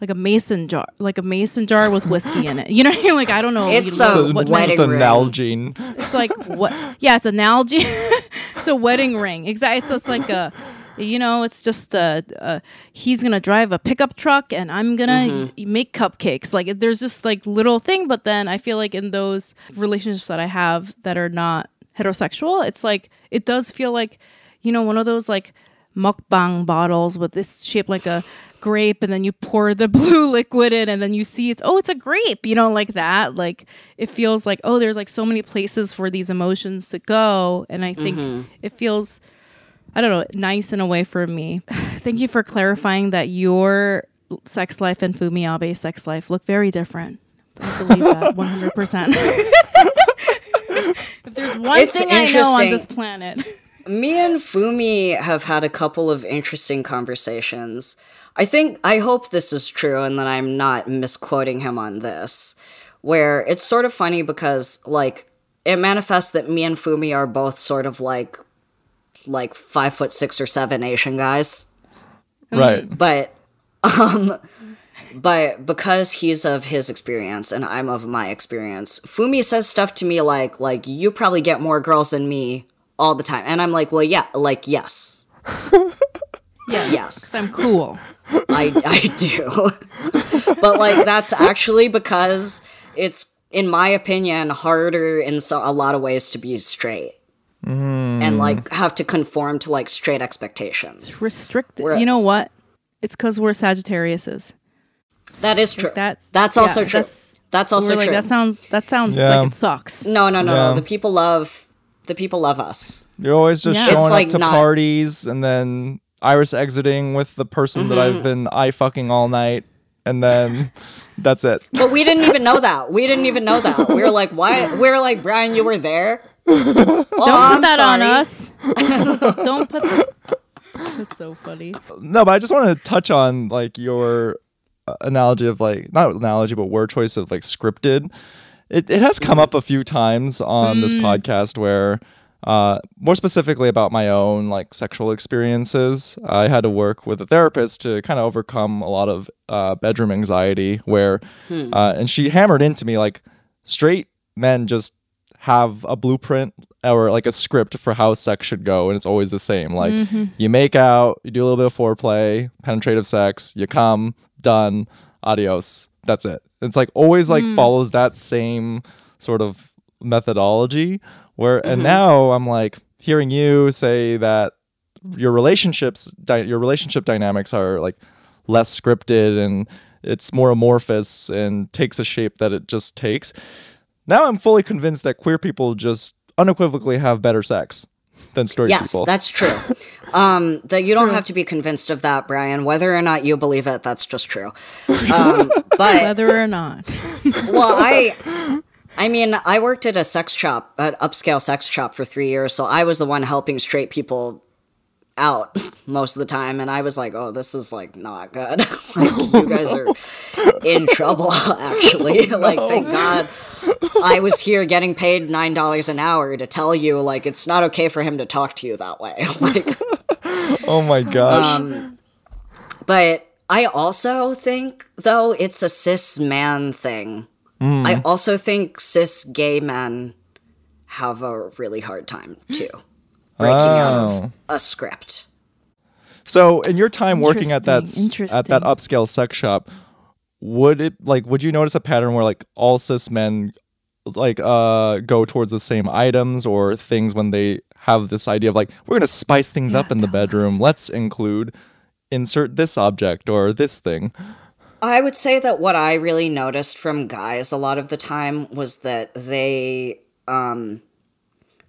like a mason jar like a mason jar with whiskey in it you know what I mean? like i don't know It's you know, a So what wedding an ring. Nalgene. it's like what yeah it's a Nalgene it's a wedding ring exactly it's just like a you know it's just a, a he's gonna drive a pickup truck and i'm gonna Mm-hmm. make cupcakes. Like there's this like little thing but then i feel like in those relationships that i have that are not heterosexual it's like it does feel like you know one of those like mukbang bottles with this shape like a grape and then you pour the blue liquid in and then you see it's oh it's a grape you know like that. Like it feels like oh there's like so many places for these emotions to go and i think it feels i don't know nice in a way for me thank you for clarifying that your sex life and fumi abe's sex life look very different i believe that 100% if There's one It's thing I know on this planet. Me and Fumi have had a couple of interesting conversations. I think, I hope this is true and that I'm not misquoting him on this, where it's sort of funny because, like, it manifests that me and Fumi are both sort of like, like five foot six or seven Asian guys. Right. but um but because he's of his experience and I'm of my experience, Fumi says stuff to me like like you probably get more girls than me all the time. And I'm like, "Well, yeah, like yes. Yes. Yes. 'cause I'm cool. I I do." but like that's actually because it's in my opinion harder in so, a lot of ways to be straight. And like have to conform to like straight expectations. Restricted. Whereas- You know what? It's because we're Sagittariuses. That is true. That's That's yeah, also true. That's, That's also we're like, true. That sounds. That sounds Yeah. like it sucks. No, no, no, Yeah. no. The people love the people love us. You're always just Yeah. showing It's up like to not- parties and then Iris exiting with the person that Mm-hmm. I've been eye fucking all night, and then that's it. But we didn't even know that. We didn't even know that. We were like, why? We were like, Brian, you were there. Don't Don't put that on us. Don't put. That. That's so funny. No, but I just want to touch on like your uh, analogy of like not analogy, but word choice of like scripted. It it has come up a few times on this podcast where. Uh, more specifically about my own like sexual experiences, I had to work with a therapist to kind of overcome a lot of uh, bedroom anxiety. Where, uh, and she hammered into me like straight men just have a blueprint or like a script for how sex should go and it's always the same. Like mm-hmm. you make out you do a little bit of foreplay penetrative sex you come done adios that's it. It's like always like mm. follows that same sort of methodology where and mm-hmm. now i'm like hearing you say that your relationships dy- your relationship dynamics are like less scripted and it's more amorphous and takes a shape that it just takes now i'm fully convinced that queer people just unequivocally have better sex than straight Yes, people Yes, that's true. Um, that you don't have to be convinced of that, Brian. Whether or not you believe it, that's just true. Um, but Whether or not. well, I, I mean, I worked at a sex shop, an upscale sex shop for three years, so I was the one helping straight people out most of the time, and I was like, "Oh, this is like not good. like, you guys are in trouble." Actually, like, thank God. I was here getting paid nine dollars an hour to tell you, like, it's not okay for him to talk to you that way. like, oh my gosh Um, but I also think, though, it's a cis man thing. I also think cis gay men have a really hard time too breaking out Oh. of a script. So, in your time working at that at that upscale sex shop, would it like would you notice a pattern where like all cis men like uh go towards the same items or things when they have this idea of like we're gonna spice things up in the bedroom. Let's include insert this object or this thing. I would say that what I really noticed from guys a lot of the time was that they um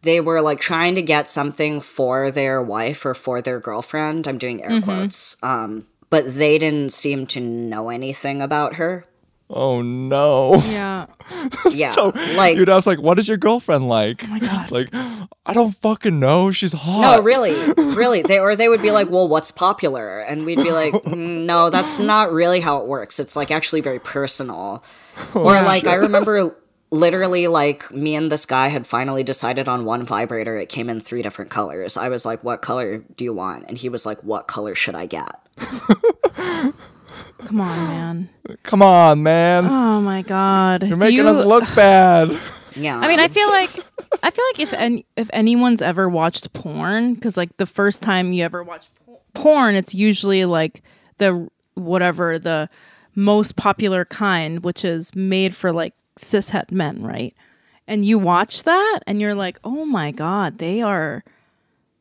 they were like trying to get something for their wife or for their girlfriend. I'm doing air quotes. Um but they didn't seem to know anything about her. Oh no. Yeah. Yeah. so like you'd ask like, what is your girlfriend like? Oh my God. It's like, I don't fucking know. She's hot. No, really, really. They or they would be like, "Well, what's popular?" And we'd be like, "Mm, "No, that's not really how it works. It's like actually very personal." Or like I remember literally like me and this guy had finally decided on one vibrator. It came in three different colors. I was like, "What color do you want?" And he was like, "What color should I get?" Come on, man. Come on, man. Oh my god. You're making us look bad. Yeah. I mean, I feel like I feel like if any, if anyone's ever watched porn, because like the first time you ever watch po- porn, it's usually like the whatever the most popular kind, which is made for like cishet men, right? And you watch that, and you're like, oh my god, they are.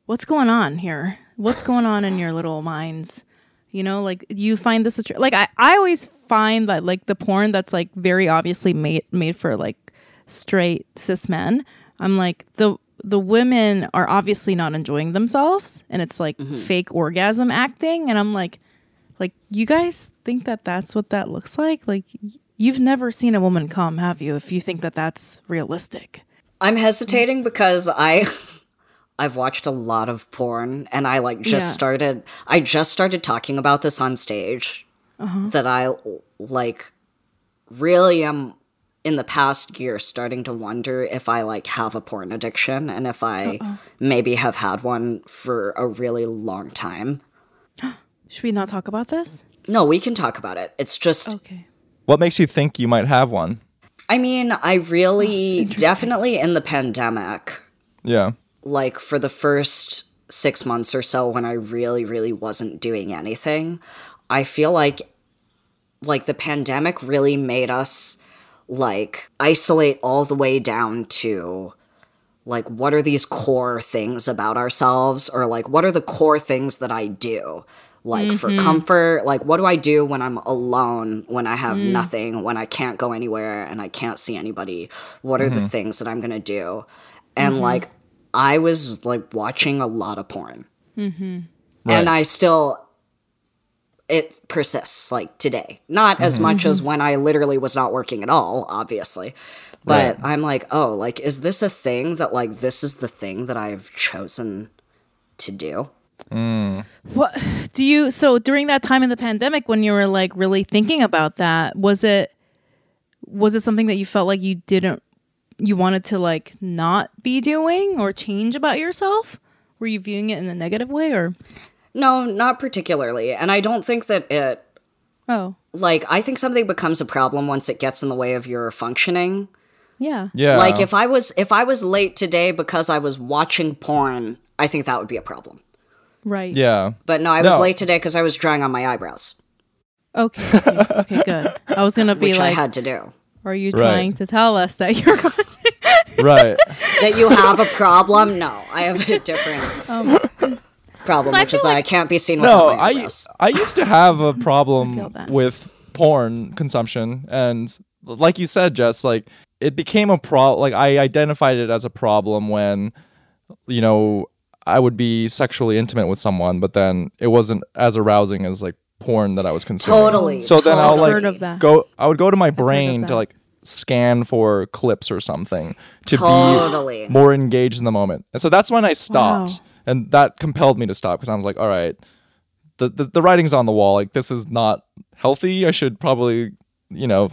What's going on here? What's going on in your little minds? You know, like you find this attr- like I, I always find that like the porn that's like very obviously made made for like straight cis men. I'm like the the women are obviously not enjoying themselves, and it's like mm-hmm. fake orgasm acting. And I'm like, like you guys think that that's what that looks like? Like you've never seen a woman come, have you? If you think that that's realistic, I'm hesitating because I I've watched a lot of porn and I like just Yeah. started I just started talking about this on stage uh-huh. that I like really am in the past year starting to wonder if I like have a porn addiction and if I maybe have had one for a really long time. Should we not talk about this? No, we can talk about it. It's just Okay. What makes you think you might have one? I mean, I really oh, interesting. definitely in the pandemic Yeah. Like for the first six months or so when I really, really wasn't doing anything, I feel like like the pandemic really made us like isolate all the way down to like what are these core things about ourselves or like what are the core things that I do? Like for mm-hmm. comfort like what do I do when I'm alone when I have mm. nothing when I can't go anywhere and I can't see anybody? What are the mm-hmm. things that I'm going to do? And mm-hmm. like I was like watching a lot of porn mm-hmm. and Right. I still it persists like today. Not as mm-hmm. much as mm-hmm. when I literally was not working at all, obviously. But Right. I'm like, oh, like is this a thing that like this is the thing that I've chosen to do? Mm. What do you so during that time in the pandemic when you were like really thinking about that, was it was it something that you felt like you didn't you wanted to like not be doing or change about yourself? Were you viewing it in a negative way or No, not particularly. And I don't think that it oh, like I think something becomes a problem once it gets in the way of your functioning. yeah. Yeah. Like if I was if I was late today because I was watching porn, I think that would be a problem. Right. Yeah. But no, I was No. late today because I was drawing on my eyebrows, Okay. Okay, okay good. I was going to be which I like had to do. Are you Right. trying to tell us that you're Right. that you have a problem. No, I have a different oh problem, I which is feel that I can't be seen no, my I. I used to have a problem with porn consumption, and like you said, Jess, like it became a problem. Like I identified it as a problem when, you know, I would be sexually intimate with someone, but then it wasn't as arousing as like porn that I was consuming. Totally. So then I'll like of that. go. I would go to my brain to like scan for clips or something to Totally. be more engaged in the moment. And so that's when I stopped. Wow. And that compelled me to stop because I was like, all right, the, the the writing's on the wall. Like this is not healthy. I should probably, you know,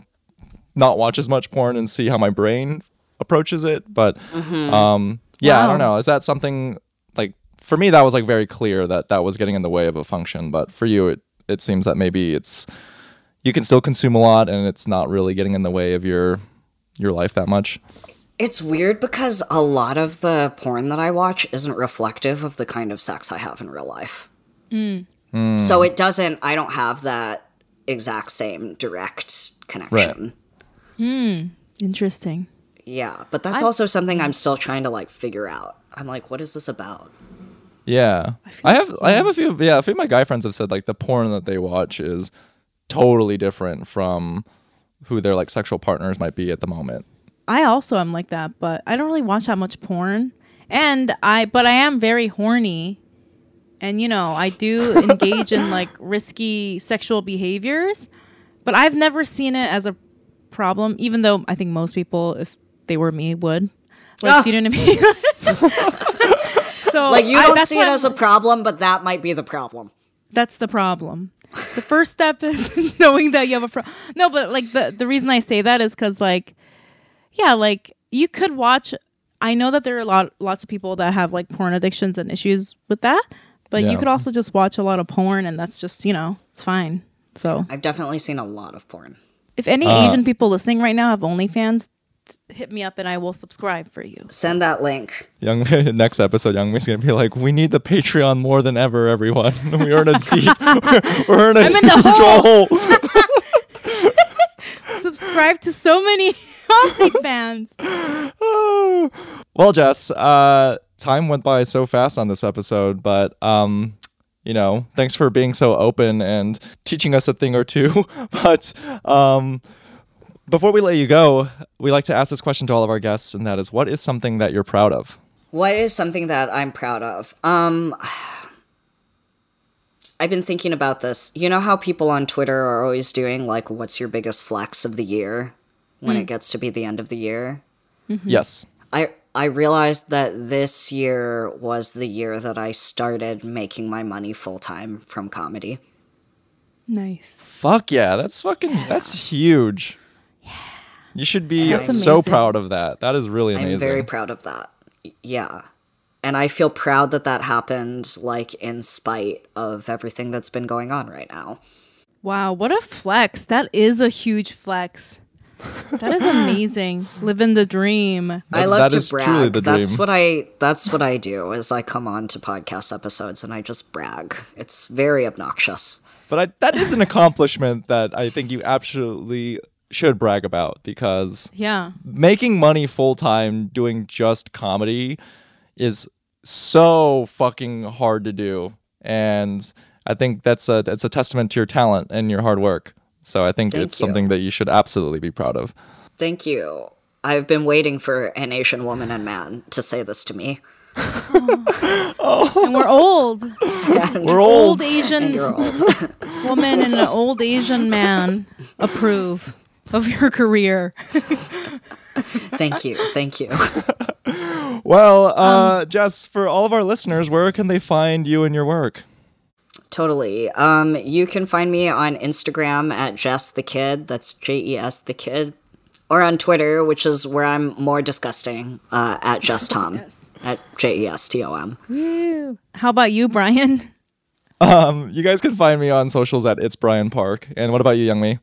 not watch as much porn and see how my brain approaches it. But um yeah, I don't know. Is that something like for me that was like very clear that that was getting in the way of a function, but for you it it seems that maybe it's you can still consume a lot and it's not really getting in the way of your your life that much. It's weird because a lot of the porn that I watch isn't reflective of the kind of sex I have in real life. Hmm. Hmm. So it doesn't, I don't have that exact same direct connection. Hmm. Interesting. Yeah, but that's also something I'm still trying to like figure out. I'm like, what is this about? Yeah, I, have I have a few yeah a few of my guy friends have said like the porn that they watch is totally different from who their like sexual partners might be at the moment. I also am like that, but I don't really watch that much porn. And I but I am very horny. And you know, I do engage in like risky sexual behaviors, but I've never seen it as a problem even though I think most people if they were me would. Like do you know what I mean? so Like, you don't that's see it as a problem, but that might be the problem. that's the problem. The first step is knowing that you have a problem. No, but like the the reason I say that is because like, yeah, like you could watch. I know that there are a lot lots of people that have like porn addictions and issues with that, but Yeah. you could also just watch a lot of porn and that's just you know it's fine. So I've definitely seen a lot of porn. if any Uh, Asian people listening right now have OnlyFans, t- hit me up and I will subscribe for you. Send that link. Young next episode, Young Mi's gonna be like, we need the Patreon more than ever, everyone. We're in a deep, we're in a I'm in the hole. hole. subscribe to so many OnlyFans. Oh. well, Jess, uh, time went by so fast on this episode, but um, you know, thanks for being so open and teaching us a thing or two. but um, before we let you go, we like to ask this question to all of our guests, and that is, what is something that you're proud of? What is something that I'm proud of? Um I've been thinking about this. You know how people on Twitter are always doing like what's your biggest flex of the year when it gets to be the end of the year? Yes. I I realized that this year was the year that I started making my money full time from comedy. Nice. Fuck yeah, that's fucking that's huge. Yeah. You should be so proud of that. That is really amazing. I'm very proud of that. Yeah. And I feel proud that that happened like in spite of everything that's been going on right now. Wow, what a flex. That is a huge flex. That is amazing. Living the dream. I love that to is truly brag. the That's dream. what I that's what I do is I come on to podcast episodes and I just brag. It's very obnoxious. But I, that is an accomplishment that I think you absolutely should brag about because Yeah. making money full time doing just comedy is so fucking hard to do. And I think that's a that's a testament to your talent and your hard work. So I think Thank it's you. something that you should absolutely be proud of. Thank you. I've been waiting for an Asian woman and man to say this to me. And we're old. We're Old old. Asian old. woman and an old Asian man approve of your career. thank you. Thank you. Well, Um, uh, Jess, for all of our listeners, where can they find you and your work? Totally. Um, you can find me on Instagram at Jess the Kid. That's J E S the Kid. Or on Twitter, which is where I'm more disgusting, uh, at Just Tom. Yes. At J E S T O M. Woo. How about you, Brian? Um, you guys can find me on socials at It's Brian Park. And what about you, Young Mi?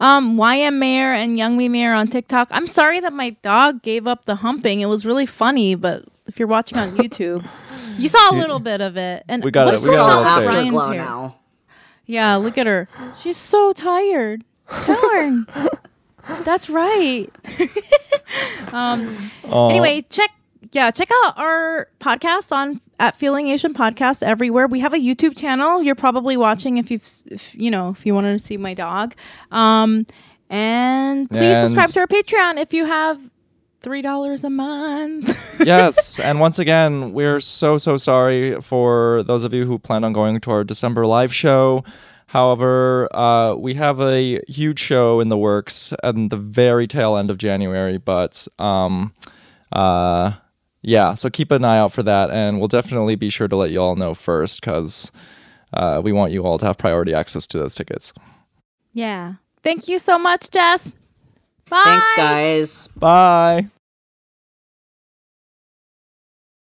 Um, YM Mayor and Young Mi Mayor on TikTok. I'm sorry that my dog gave up the humping. It was really funny, but if you're watching on YouTube, you saw a little bit of it. And We got it- what's we got all it, let's say. Hair? now. Yeah, look at her. She's so tired. Darn. That's right. um, anyway, check yeah, check out our podcast on at Feeling Asian Podcast everywhere. We have a YouTube channel. You're probably watching if you've if, you know if you wanted to see my dog. Um, and please And- subscribe to our Patreon if you have three dollars a month. yes, and once again, we're so so sorry for those of you who plan on going to our December live show. However, uh, we have a huge show in the works at the very tail end of January, but um, uh, yeah, so keep an eye out for that, and we'll definitely be sure to let you all know first because uh, we want you all to have priority access to those tickets. yeah. Thank you so much, Jess. Bye. Thanks, guys. Bye.